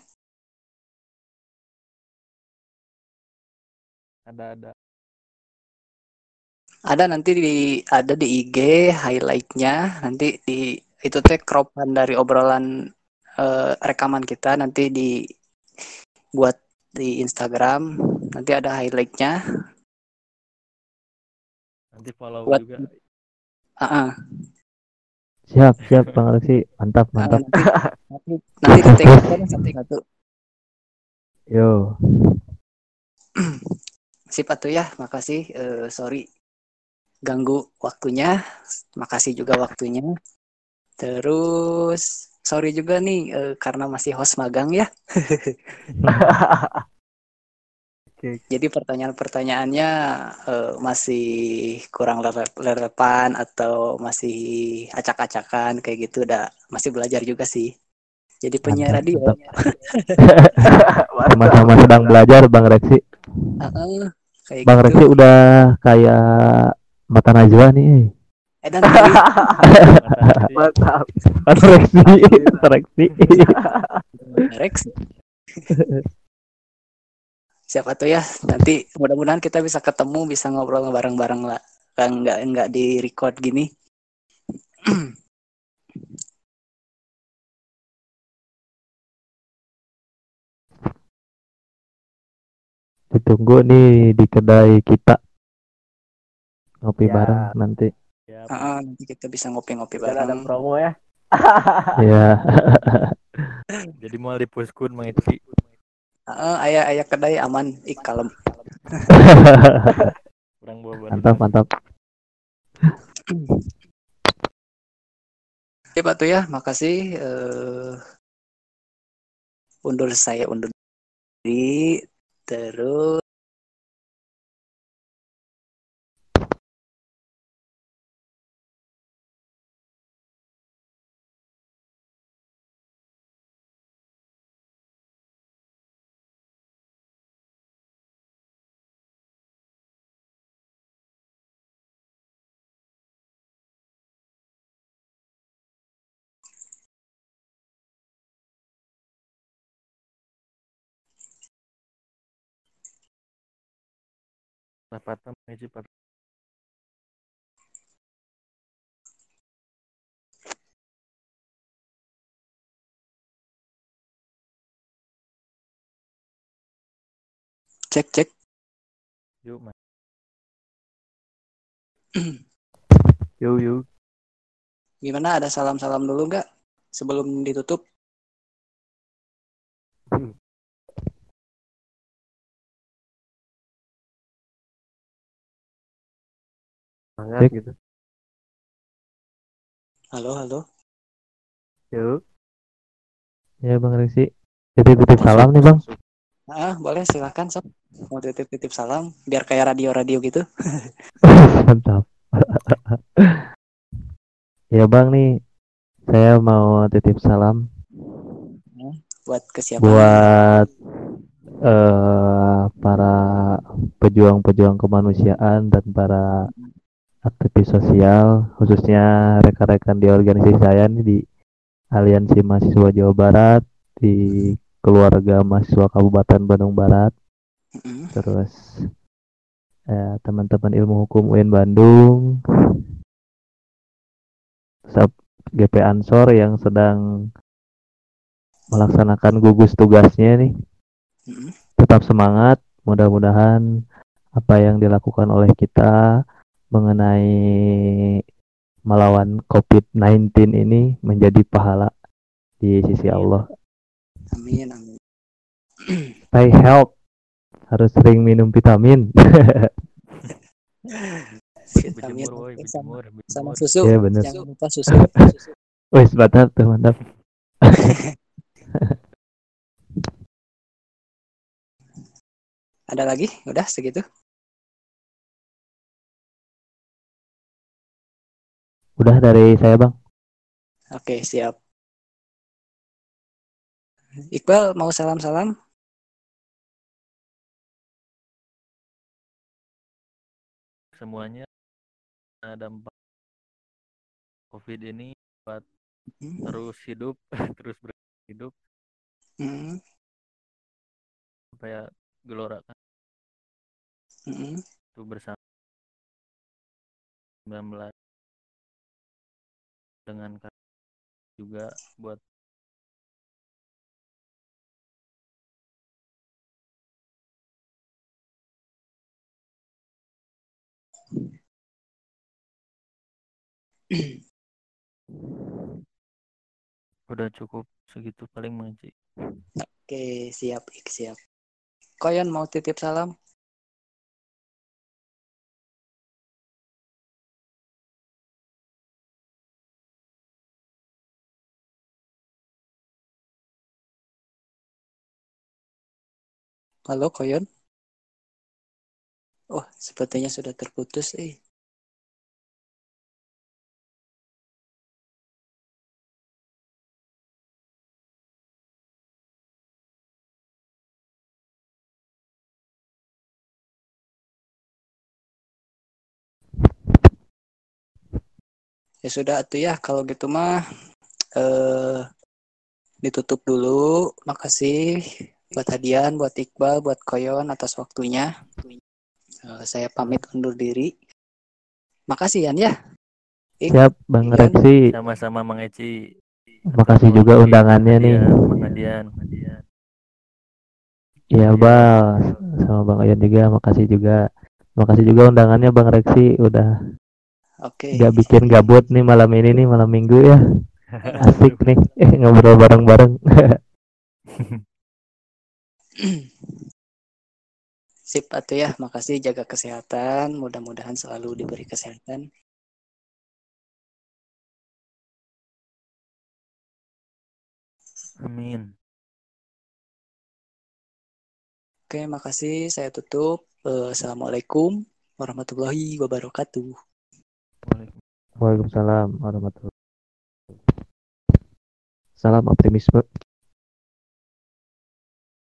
Ada ada. Ada nanti di ada di IG highlightnya nanti di itu teh cropan dari obrolan eh, rekaman kita nanti di buat di Instagram nanti ada highlightnya. Nanti follow Buat- juga. Ah, ah. siap siap Bang Reksi mantap mantap nanti nanti di tag kita satu-satu. yo Sip atuh ya, makasih. Eh, sorry ganggu waktunya. Makasih juga waktunya. Terus sorry juga nih eh, karena masih host magang ya. Jadi pertanyaan-pertanyaannya eh, masih kurang rele- relevan atau masih acak-acakan kayak gitu udah masih belajar juga sih. Jadi penyiar radio. Sama-sama sedang belajar Bang Reksi. Heeh, kayak Bang gitu. Reksi udah kayak mata najwa nih. Eh dan tadi Mantap. Mata Reksi, mata Reksi. Rex. Siapa tuh ya? Nanti mudah-mudahan kita bisa ketemu, bisa ngobrol bareng-bareng lah. Kan nggak nggak di record gini. Ditunggu nih di kedai kita. Ngopi Ya. bareng nanti. Ya, Heeh, nanti kita bisa ngopi-ngopi Dan ada bareng. promo ya. Ya. jadi mau dipuskun Mang Itki. Heeh, ayah ayah kedai aman, ih kalem. Kurang bawa mantap, mantap. Oke Pak tuh ya, makasih. eh undur saya undur diri. Terus Itki, Pak. cek cek. Yuk, Mas. Yuk, yuk. Gimana? Ada salam-salam dulu nggak sebelum ditutup? Semangat Cek. gitu. Halo halo. Yuk. Ya Bang Reksi. Titip-titip salam nih Bang. Ah boleh silakan sob. Mau titip-titip salam biar kayak radio-radio gitu. Mantap. ya Bang nih, saya mau titip salam Buat ke siapa? buat eh para pejuang-pejuang kemanusiaan dan para aktivis sosial, khususnya rekan-rekan di organisasi saya nih di Aliansi Mahasiswa Jawa Barat, di keluarga mahasiswa Kabupaten Bandung Barat, Mm-mm. terus eh, teman-teman ilmu hukum UIN Bandung, sub GP Ansor yang sedang melaksanakan gugus tugasnya nih Mm-mm. tetap semangat. Mudah-mudahan apa yang dilakukan oleh kita mengenai melawan COVID-19 ini menjadi pahala di sisi Allah. Amin amin. Stay health. Harus sering minum vitamin. Vitamin woi, sama, sama berjemur. susu. Iya, bener. Jangan lupa susu. Wis mantap tuh mantap. Ada lagi? Udah segitu. Udah dari saya bang. Oke siap. Iqbal mau salam-salam? semuanya eh, dampak COVID ini buat Hmm. terus hidup, terus berhidup Hmm. supaya gelora kan Hmm. itu bersama 19 dengan juga buat udah cukup segitu paling menci Oke siap siap. Koyon mau titip salam? Halo, Koyon? Oh, sepertinya sudah terputus, eh. Ya sudah tuh ya, kalau gitu mah eh ditutup dulu. Makasih buat hadian, buat Iqbal, buat Koyon atas waktunya. Eh, saya pamit undur diri. Makasih Yan ya. Ik, Siap Bang Ian. Reksi. Sama-sama Mang Eci. Makasih juga Mang undangannya nih. Adian, Mang Adian. Iya Bal, sama Bang Ayan juga, makasih juga. Makasih juga undangannya Bang Reksi udah Oke. gak bikin gabut nih malam ini nih malam minggu ya. Asik nih ngobrol bareng-bareng. Sip atuh ya, makasih jaga kesehatan. Mudah-mudahan selalu diberi kesehatan. Amin. Oke, makasih. Saya tutup. Eh, Assalamualaikum warahmatullahi wabarakatuh. Waalaikumsalam warahmatullahi Salam optimisme.